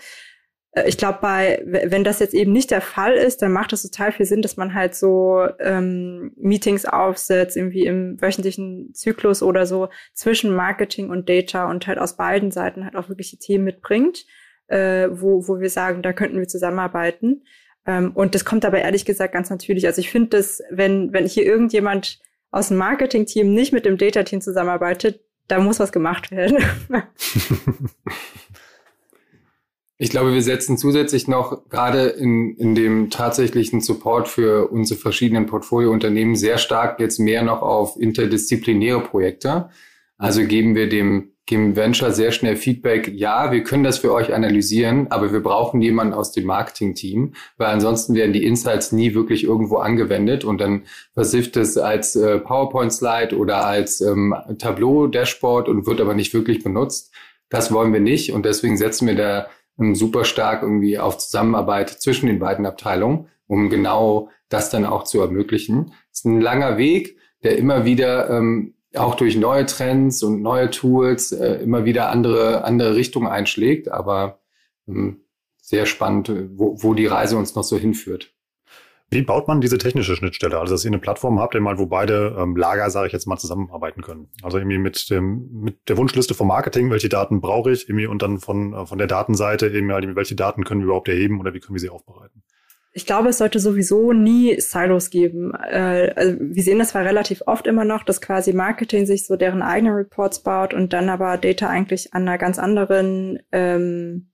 Äh, ich glaube, bei wenn das jetzt eben nicht der Fall ist, dann macht es total viel Sinn, dass man halt so ähm, Meetings aufsetzt, irgendwie im wöchentlichen Zyklus oder so zwischen Marketing und Data und halt aus beiden Seiten halt auch wirklich die Themen mitbringt, äh, wo, wo wir sagen, da könnten wir zusammenarbeiten. Ähm, und das kommt aber ehrlich gesagt ganz natürlich. Also ich finde dass wenn, wenn hier irgendjemand aus dem Marketing-Team nicht mit dem Data-Team zusammenarbeitet, da muss was gemacht werden. [laughs] [laughs] Ich glaube, wir setzen zusätzlich noch gerade in, in dem tatsächlichen Support für unsere verschiedenen Portfoliounternehmen sehr stark jetzt mehr noch auf interdisziplinäre Projekte. Also geben wir dem geben Venture sehr schnell Feedback, ja, wir können das für euch analysieren, aber wir brauchen jemanden aus dem Marketing-Team, weil ansonsten werden die Insights nie wirklich irgendwo angewendet und dann versifft es als äh, PowerPoint-Slide oder als ähm, Tableau-Dashboard und wird aber nicht wirklich benutzt. Das wollen wir nicht und deswegen setzen wir da super stark irgendwie auf Zusammenarbeit zwischen den beiden Abteilungen, um genau das dann auch zu ermöglichen. Es ist ein langer Weg, der immer wieder ähm, auch durch neue Trends und neue Tools äh, immer wieder andere, andere Richtungen einschlägt, aber ähm, sehr spannend, wo, wo die Reise uns noch so hinführt. Wie baut man diese technische Schnittstelle? Also, dass ihr eine Plattform habt, mal, wo beide ähm, Lager, sage ich jetzt mal, zusammenarbeiten können. Also irgendwie mit dem, mit der Wunschliste vom Marketing, welche Daten brauche ich, irgendwie und dann von, äh, von der Datenseite eben halt, welche Daten können wir überhaupt erheben oder wie können wir sie aufbereiten? ich glaube, es sollte sowieso nie Silos geben. Äh, also wir sehen das zwar relativ oft immer noch, dass quasi Marketing sich so deren eigenen Reports baut und dann aber Data eigentlich an einer ganz anderen, ähm,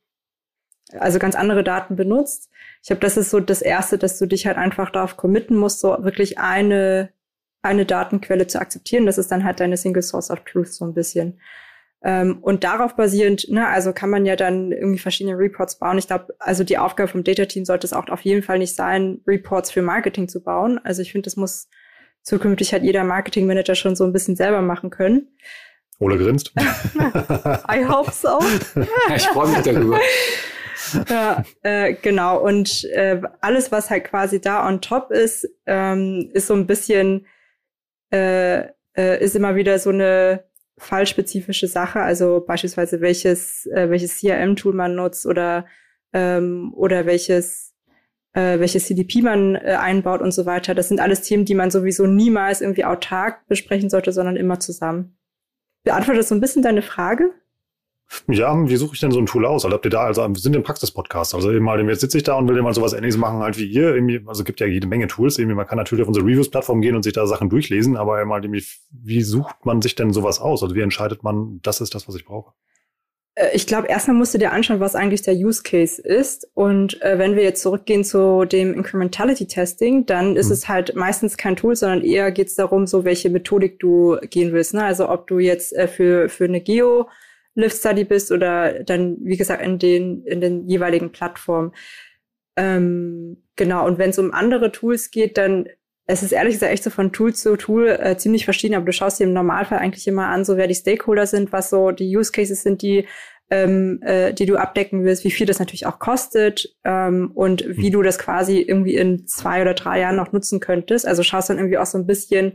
also ganz andere Daten benutzt. Ich glaube, das ist so das Erste, dass du dich halt einfach darauf committen musst, so wirklich eine, eine Datenquelle zu akzeptieren. Das ist dann halt deine Single Source of Truth so ein bisschen. Ähm, und darauf basierend, ne, also kann man ja dann irgendwie verschiedene Reports bauen. Ich glaube, also die Aufgabe vom Data Team sollte es auch auf jeden Fall nicht sein, Reports für Marketing zu bauen. Also ich finde, das muss zukünftig halt jeder Marketing Manager schon so ein bisschen selber machen können. Ole grinst. [laughs] I hope so. [laughs] ich freue mich darüber. [laughs] ja, äh, genau. Und äh, alles, was halt quasi da on top ist, ähm, ist so ein bisschen, äh, äh, ist immer wieder so eine fallspezifische Sache, also beispielsweise welches, äh, welches CRM-Tool man nutzt oder, ähm, oder welches, äh, welches CDP man äh, einbaut und so weiter. Das sind alles Themen, die man sowieso niemals irgendwie autark besprechen sollte, sondern immer zusammen. Beantwortet das so ein bisschen deine Frage? Ja, wie suche ich denn so ein Tool aus? Also habt ihr da, also wir sind im Praxis-Podcast. Also eben mal, jetzt sitze ich da und will dir mal sowas ähnliches machen halt wie ihr. Irgendwie, also gibt ja jede Menge Tools. Irgendwie, man kann natürlich auf unsere Reviews-Plattform gehen und sich da Sachen durchlesen, aber mal wie sucht man sich denn sowas aus? Also wie entscheidet man, das ist das, was ich brauche? Äh, ich glaube, erstmal musst du dir anschauen, was eigentlich der Use Case ist. Und äh, wenn wir jetzt zurückgehen zu dem Incrementality Testing, dann ist hm. es halt meistens kein Tool, sondern eher geht es darum, so welche Methodik du gehen willst. Ne? Also ob du jetzt äh, für, für eine Geo Live Study bist oder dann, wie gesagt, in den, in den jeweiligen Plattformen. Ähm, genau, und wenn es um andere Tools geht, dann es ist ehrlich gesagt echt so von Tool zu Tool äh, ziemlich verschieden, aber du schaust dir im Normalfall eigentlich immer an, so wer die Stakeholder sind, was so die Use Cases sind, die ähm, äh, die du abdecken willst, wie viel das natürlich auch kostet ähm, und wie hm. du das quasi irgendwie in zwei oder drei Jahren noch nutzen könntest. Also schaust dann irgendwie auch so ein bisschen,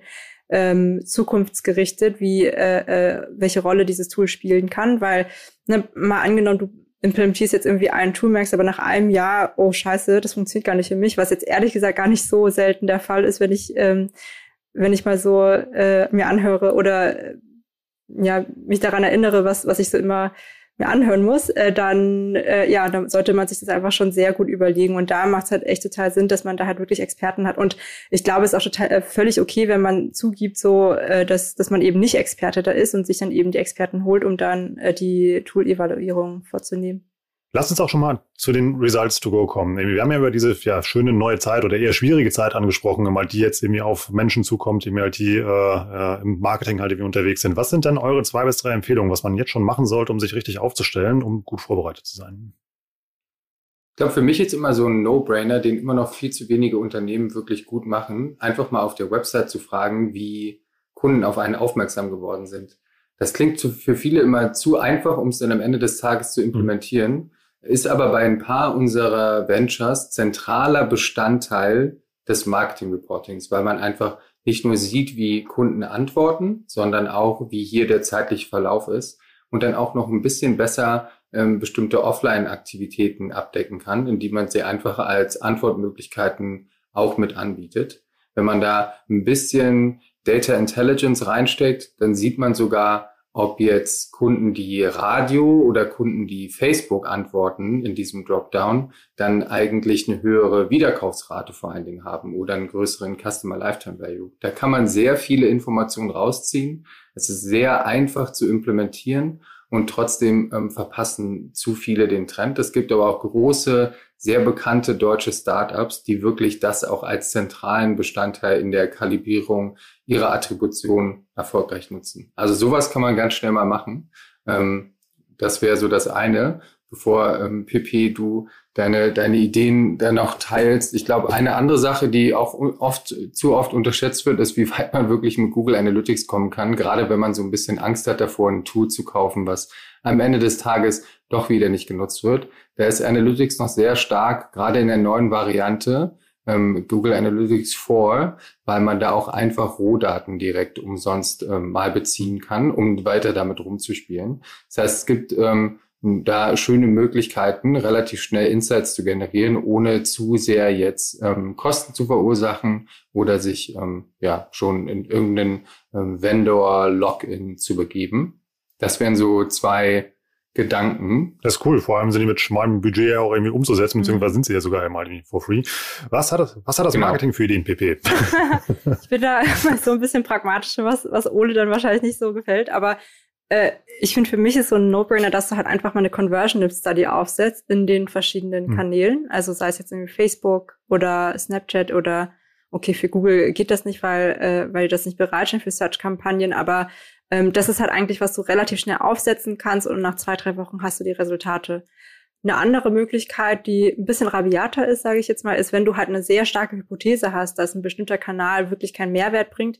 ähm, zukunftsgerichtet, wie äh, äh, welche Rolle dieses Tool spielen kann, weil ne, mal angenommen, du implementierst jetzt irgendwie ein Tool, merkst aber nach einem Jahr, oh scheiße, das funktioniert gar nicht für mich, was jetzt ehrlich gesagt gar nicht so selten der Fall ist, wenn ich ähm, wenn ich mal so äh, mir anhöre oder äh, ja mich daran erinnere, was was ich so immer mir anhören muss, äh, dann äh, ja, dann sollte man sich das einfach schon sehr gut überlegen. Und da macht es halt echt total Sinn, dass man da halt wirklich Experten hat. Und ich glaube, es ist auch total äh, völlig okay, wenn man zugibt, so äh, dass, dass man eben nicht Experte da ist und sich dann eben die Experten holt, um dann äh, die Tool-Evaluierung vorzunehmen. Lass uns auch schon mal zu den Results to go kommen. Wir haben ja über diese ja, schöne neue Zeit oder eher schwierige Zeit angesprochen, die jetzt irgendwie auf Menschen zukommt, die halt die äh, im Marketing halt irgendwie unterwegs sind. Was sind denn eure zwei bis drei Empfehlungen, was man jetzt schon machen sollte, um sich richtig aufzustellen, um gut vorbereitet zu sein? Ich glaube, für mich ist immer so ein No-Brainer, den immer noch viel zu wenige Unternehmen wirklich gut machen, einfach mal auf der Website zu fragen, wie Kunden auf einen aufmerksam geworden sind. Das klingt für viele immer zu einfach, um es dann am Ende des Tages zu implementieren. Ist aber bei ein paar unserer Ventures zentraler Bestandteil des Marketing Reportings, weil man einfach nicht nur sieht, wie Kunden antworten, sondern auch, wie hier der zeitliche Verlauf ist und dann auch noch ein bisschen besser ähm, bestimmte Offline-Aktivitäten abdecken kann, in die man sie einfach als Antwortmöglichkeiten auch mit anbietet. Wenn man da ein bisschen Data Intelligence reinsteckt, dann sieht man sogar, ob jetzt Kunden, die Radio oder Kunden, die Facebook antworten in diesem Dropdown, dann eigentlich eine höhere Wiederkaufsrate vor allen Dingen haben oder einen größeren Customer Lifetime Value. Da kann man sehr viele Informationen rausziehen. Es ist sehr einfach zu implementieren und trotzdem ähm, verpassen zu viele den Trend. Es gibt aber auch große, sehr bekannte deutsche Startups, die wirklich das auch als zentralen Bestandteil in der Kalibrierung ihrer Attribution erfolgreich nutzen. Also sowas kann man ganz schnell mal machen. Ähm, das wäre so das eine bevor ähm, PP du deine deine Ideen dann noch teilst. Ich glaube, eine andere Sache, die auch oft zu oft unterschätzt wird, ist, wie weit man wirklich mit Google Analytics kommen kann. Gerade wenn man so ein bisschen Angst hat davor, ein Tool zu kaufen, was am Ende des Tages doch wieder nicht genutzt wird. Da ist Analytics noch sehr stark, gerade in der neuen Variante. Ähm, Google Analytics 4, weil man da auch einfach Rohdaten direkt umsonst ähm, mal beziehen kann, um weiter damit rumzuspielen. Das heißt, es gibt ähm, da schöne Möglichkeiten, relativ schnell Insights zu generieren, ohne zu sehr jetzt ähm, Kosten zu verursachen oder sich ähm, ja schon in irgendeinen ähm, Vendor-Login zu begeben. Das wären so zwei Gedanken. Das ist cool. Vor allem sind die mit schmalem Budget ja auch irgendwie umzusetzen, beziehungsweise sind sie ja sogar einmal for free. Was hat das, was hat das genau. Marketing für Ideen, PP? [laughs] ich bin da [laughs] so ein bisschen pragmatisch, was, was Ole dann wahrscheinlich nicht so gefällt, aber äh, ich finde, für mich ist so ein No-Brainer, dass du halt einfach mal eine Conversion Study aufsetzt in den verschiedenen mhm. Kanälen. Also sei es jetzt irgendwie Facebook oder Snapchat oder okay, für Google geht das nicht, weil, äh, weil die das nicht bereitstellen für Search-Kampagnen, aber ähm, das ist halt eigentlich, was du relativ schnell aufsetzen kannst und nach zwei, drei Wochen hast du die Resultate. Eine andere Möglichkeit, die ein bisschen rabiater ist, sage ich jetzt mal, ist, wenn du halt eine sehr starke Hypothese hast, dass ein bestimmter Kanal wirklich keinen Mehrwert bringt,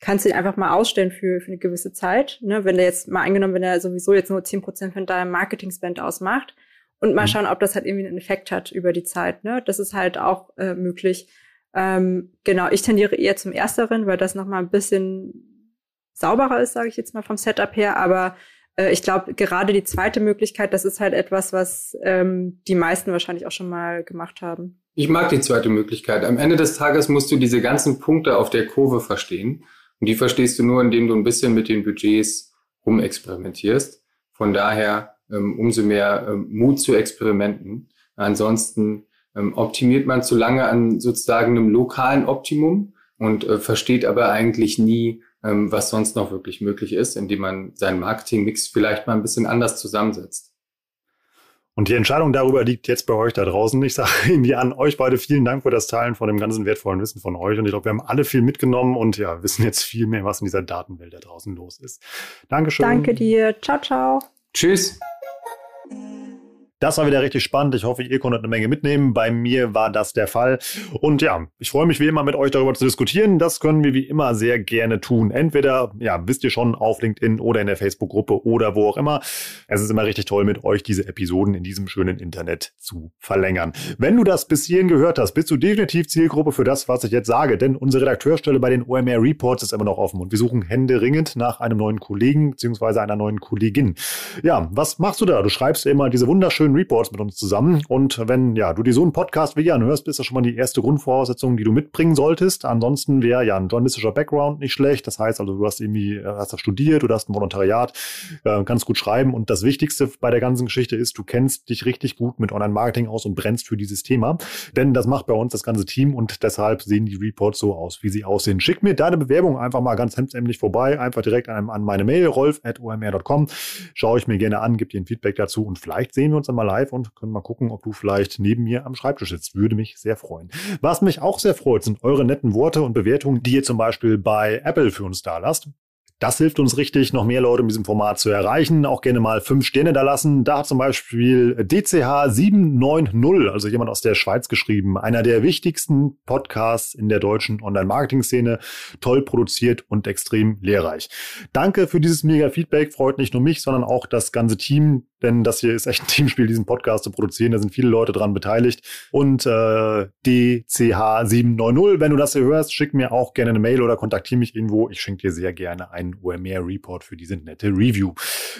kannst du ihn einfach mal ausstellen für, für eine gewisse Zeit. Ne? Wenn der jetzt mal angenommen, wenn er sowieso jetzt nur zehn Prozent von deinem Marketing-Spend ausmacht und mal mhm. schauen, ob das halt irgendwie einen Effekt hat über die Zeit. Ne? Das ist halt auch äh, möglich. Ähm, genau, ich tendiere eher zum Ersteren, weil das nochmal ein bisschen sauberer ist, sage ich jetzt mal vom Setup her. Aber äh, ich glaube, gerade die zweite Möglichkeit, das ist halt etwas, was ähm, die meisten wahrscheinlich auch schon mal gemacht haben. Ich mag die zweite Möglichkeit. Am Ende des Tages musst du diese ganzen Punkte auf der Kurve verstehen. Und die verstehst du nur, indem du ein bisschen mit den Budgets rumexperimentierst. Von daher ähm, umso mehr ähm, Mut zu Experimenten. Ansonsten ähm, optimiert man zu lange an sozusagen einem lokalen Optimum und äh, versteht aber eigentlich nie, was sonst noch wirklich möglich ist, indem man seinen Marketingmix vielleicht mal ein bisschen anders zusammensetzt. Und die Entscheidung darüber liegt jetzt bei euch da draußen. Ich sage [laughs] irgendwie an euch beide vielen Dank für das Teilen von dem ganzen wertvollen Wissen von euch. Und ich glaube, wir haben alle viel mitgenommen und ja, [laughs] wissen jetzt viel mehr, was in dieser Datenwelt da draußen los ist. Dankeschön. Danke dir. Ciao, ciao. Tschüss. Das war wieder richtig spannend. Ich hoffe, ihr konntet eine Menge mitnehmen. Bei mir war das der Fall. Und ja, ich freue mich wie immer mit euch darüber zu diskutieren. Das können wir wie immer sehr gerne tun. Entweder, ja, wisst ihr schon, auf LinkedIn oder in der Facebook-Gruppe oder wo auch immer. Es ist immer richtig toll, mit euch diese Episoden in diesem schönen Internet zu verlängern. Wenn du das bis hierhin gehört hast, bist du definitiv Zielgruppe für das, was ich jetzt sage. Denn unsere Redakteurstelle bei den OMR Reports ist immer noch offen und wir suchen händeringend nach einem neuen Kollegen bzw. einer neuen Kollegin. Ja, was machst du da? Du schreibst immer diese wunderschönen schönen Reports mit uns zusammen. Und wenn ja du dir so einen Podcast wie Jan hörst, ist das schon mal die erste Grundvoraussetzung, die du mitbringen solltest. Ansonsten wäre ja ein journalistischer Background nicht schlecht. Das heißt also, du hast irgendwie hast das studiert, du hast ein Volontariat, äh, kannst gut schreiben. Und das Wichtigste bei der ganzen Geschichte ist, du kennst dich richtig gut mit Online-Marketing aus und brennst für dieses Thema. Denn das macht bei uns das ganze Team und deshalb sehen die Reports so aus, wie sie aussehen. Schick mir deine Bewerbung einfach mal ganz hemdsärmlich vorbei, einfach direkt an, an meine Mail, rolf.omr.com. Schaue ich mir gerne an, gib dir ein Feedback dazu und vielleicht sehen wir uns dann mal live und können mal gucken, ob du vielleicht neben mir am Schreibtisch sitzt. Würde mich sehr freuen. Was mich auch sehr freut, sind eure netten Worte und Bewertungen, die ihr zum Beispiel bei Apple für uns da lasst. Das hilft uns richtig, noch mehr Leute in diesem Format zu erreichen. Auch gerne mal fünf Sterne da lassen. Da hat zum Beispiel DCH 790, also jemand aus der Schweiz geschrieben. Einer der wichtigsten Podcasts in der deutschen Online-Marketing-Szene. Toll produziert und extrem lehrreich. Danke für dieses mega Feedback. Freut nicht nur mich, sondern auch das ganze Team. Denn das hier ist echt ein [laughs] Teamspiel, diesen Podcast zu produzieren. Da sind viele Leute dran beteiligt. Und äh, DCH 790, wenn du das hier hörst, schick mir auch gerne eine Mail oder kontaktiere mich irgendwo. Ich schenke dir sehr gerne ein einen OMR-Report für diese nette Review.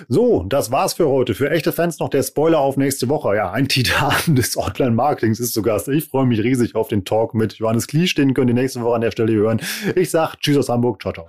So, das war's für heute. Für echte Fans noch der Spoiler auf nächste Woche. Ja, ein [laughs] Titan des Online-Marketings ist zu Gast. Ich freue mich riesig auf den Talk mit Johannes Kliesch. Den könnt ihr nächste Woche an der Stelle hören. Ich sag Tschüss aus Hamburg. Ciao, ciao.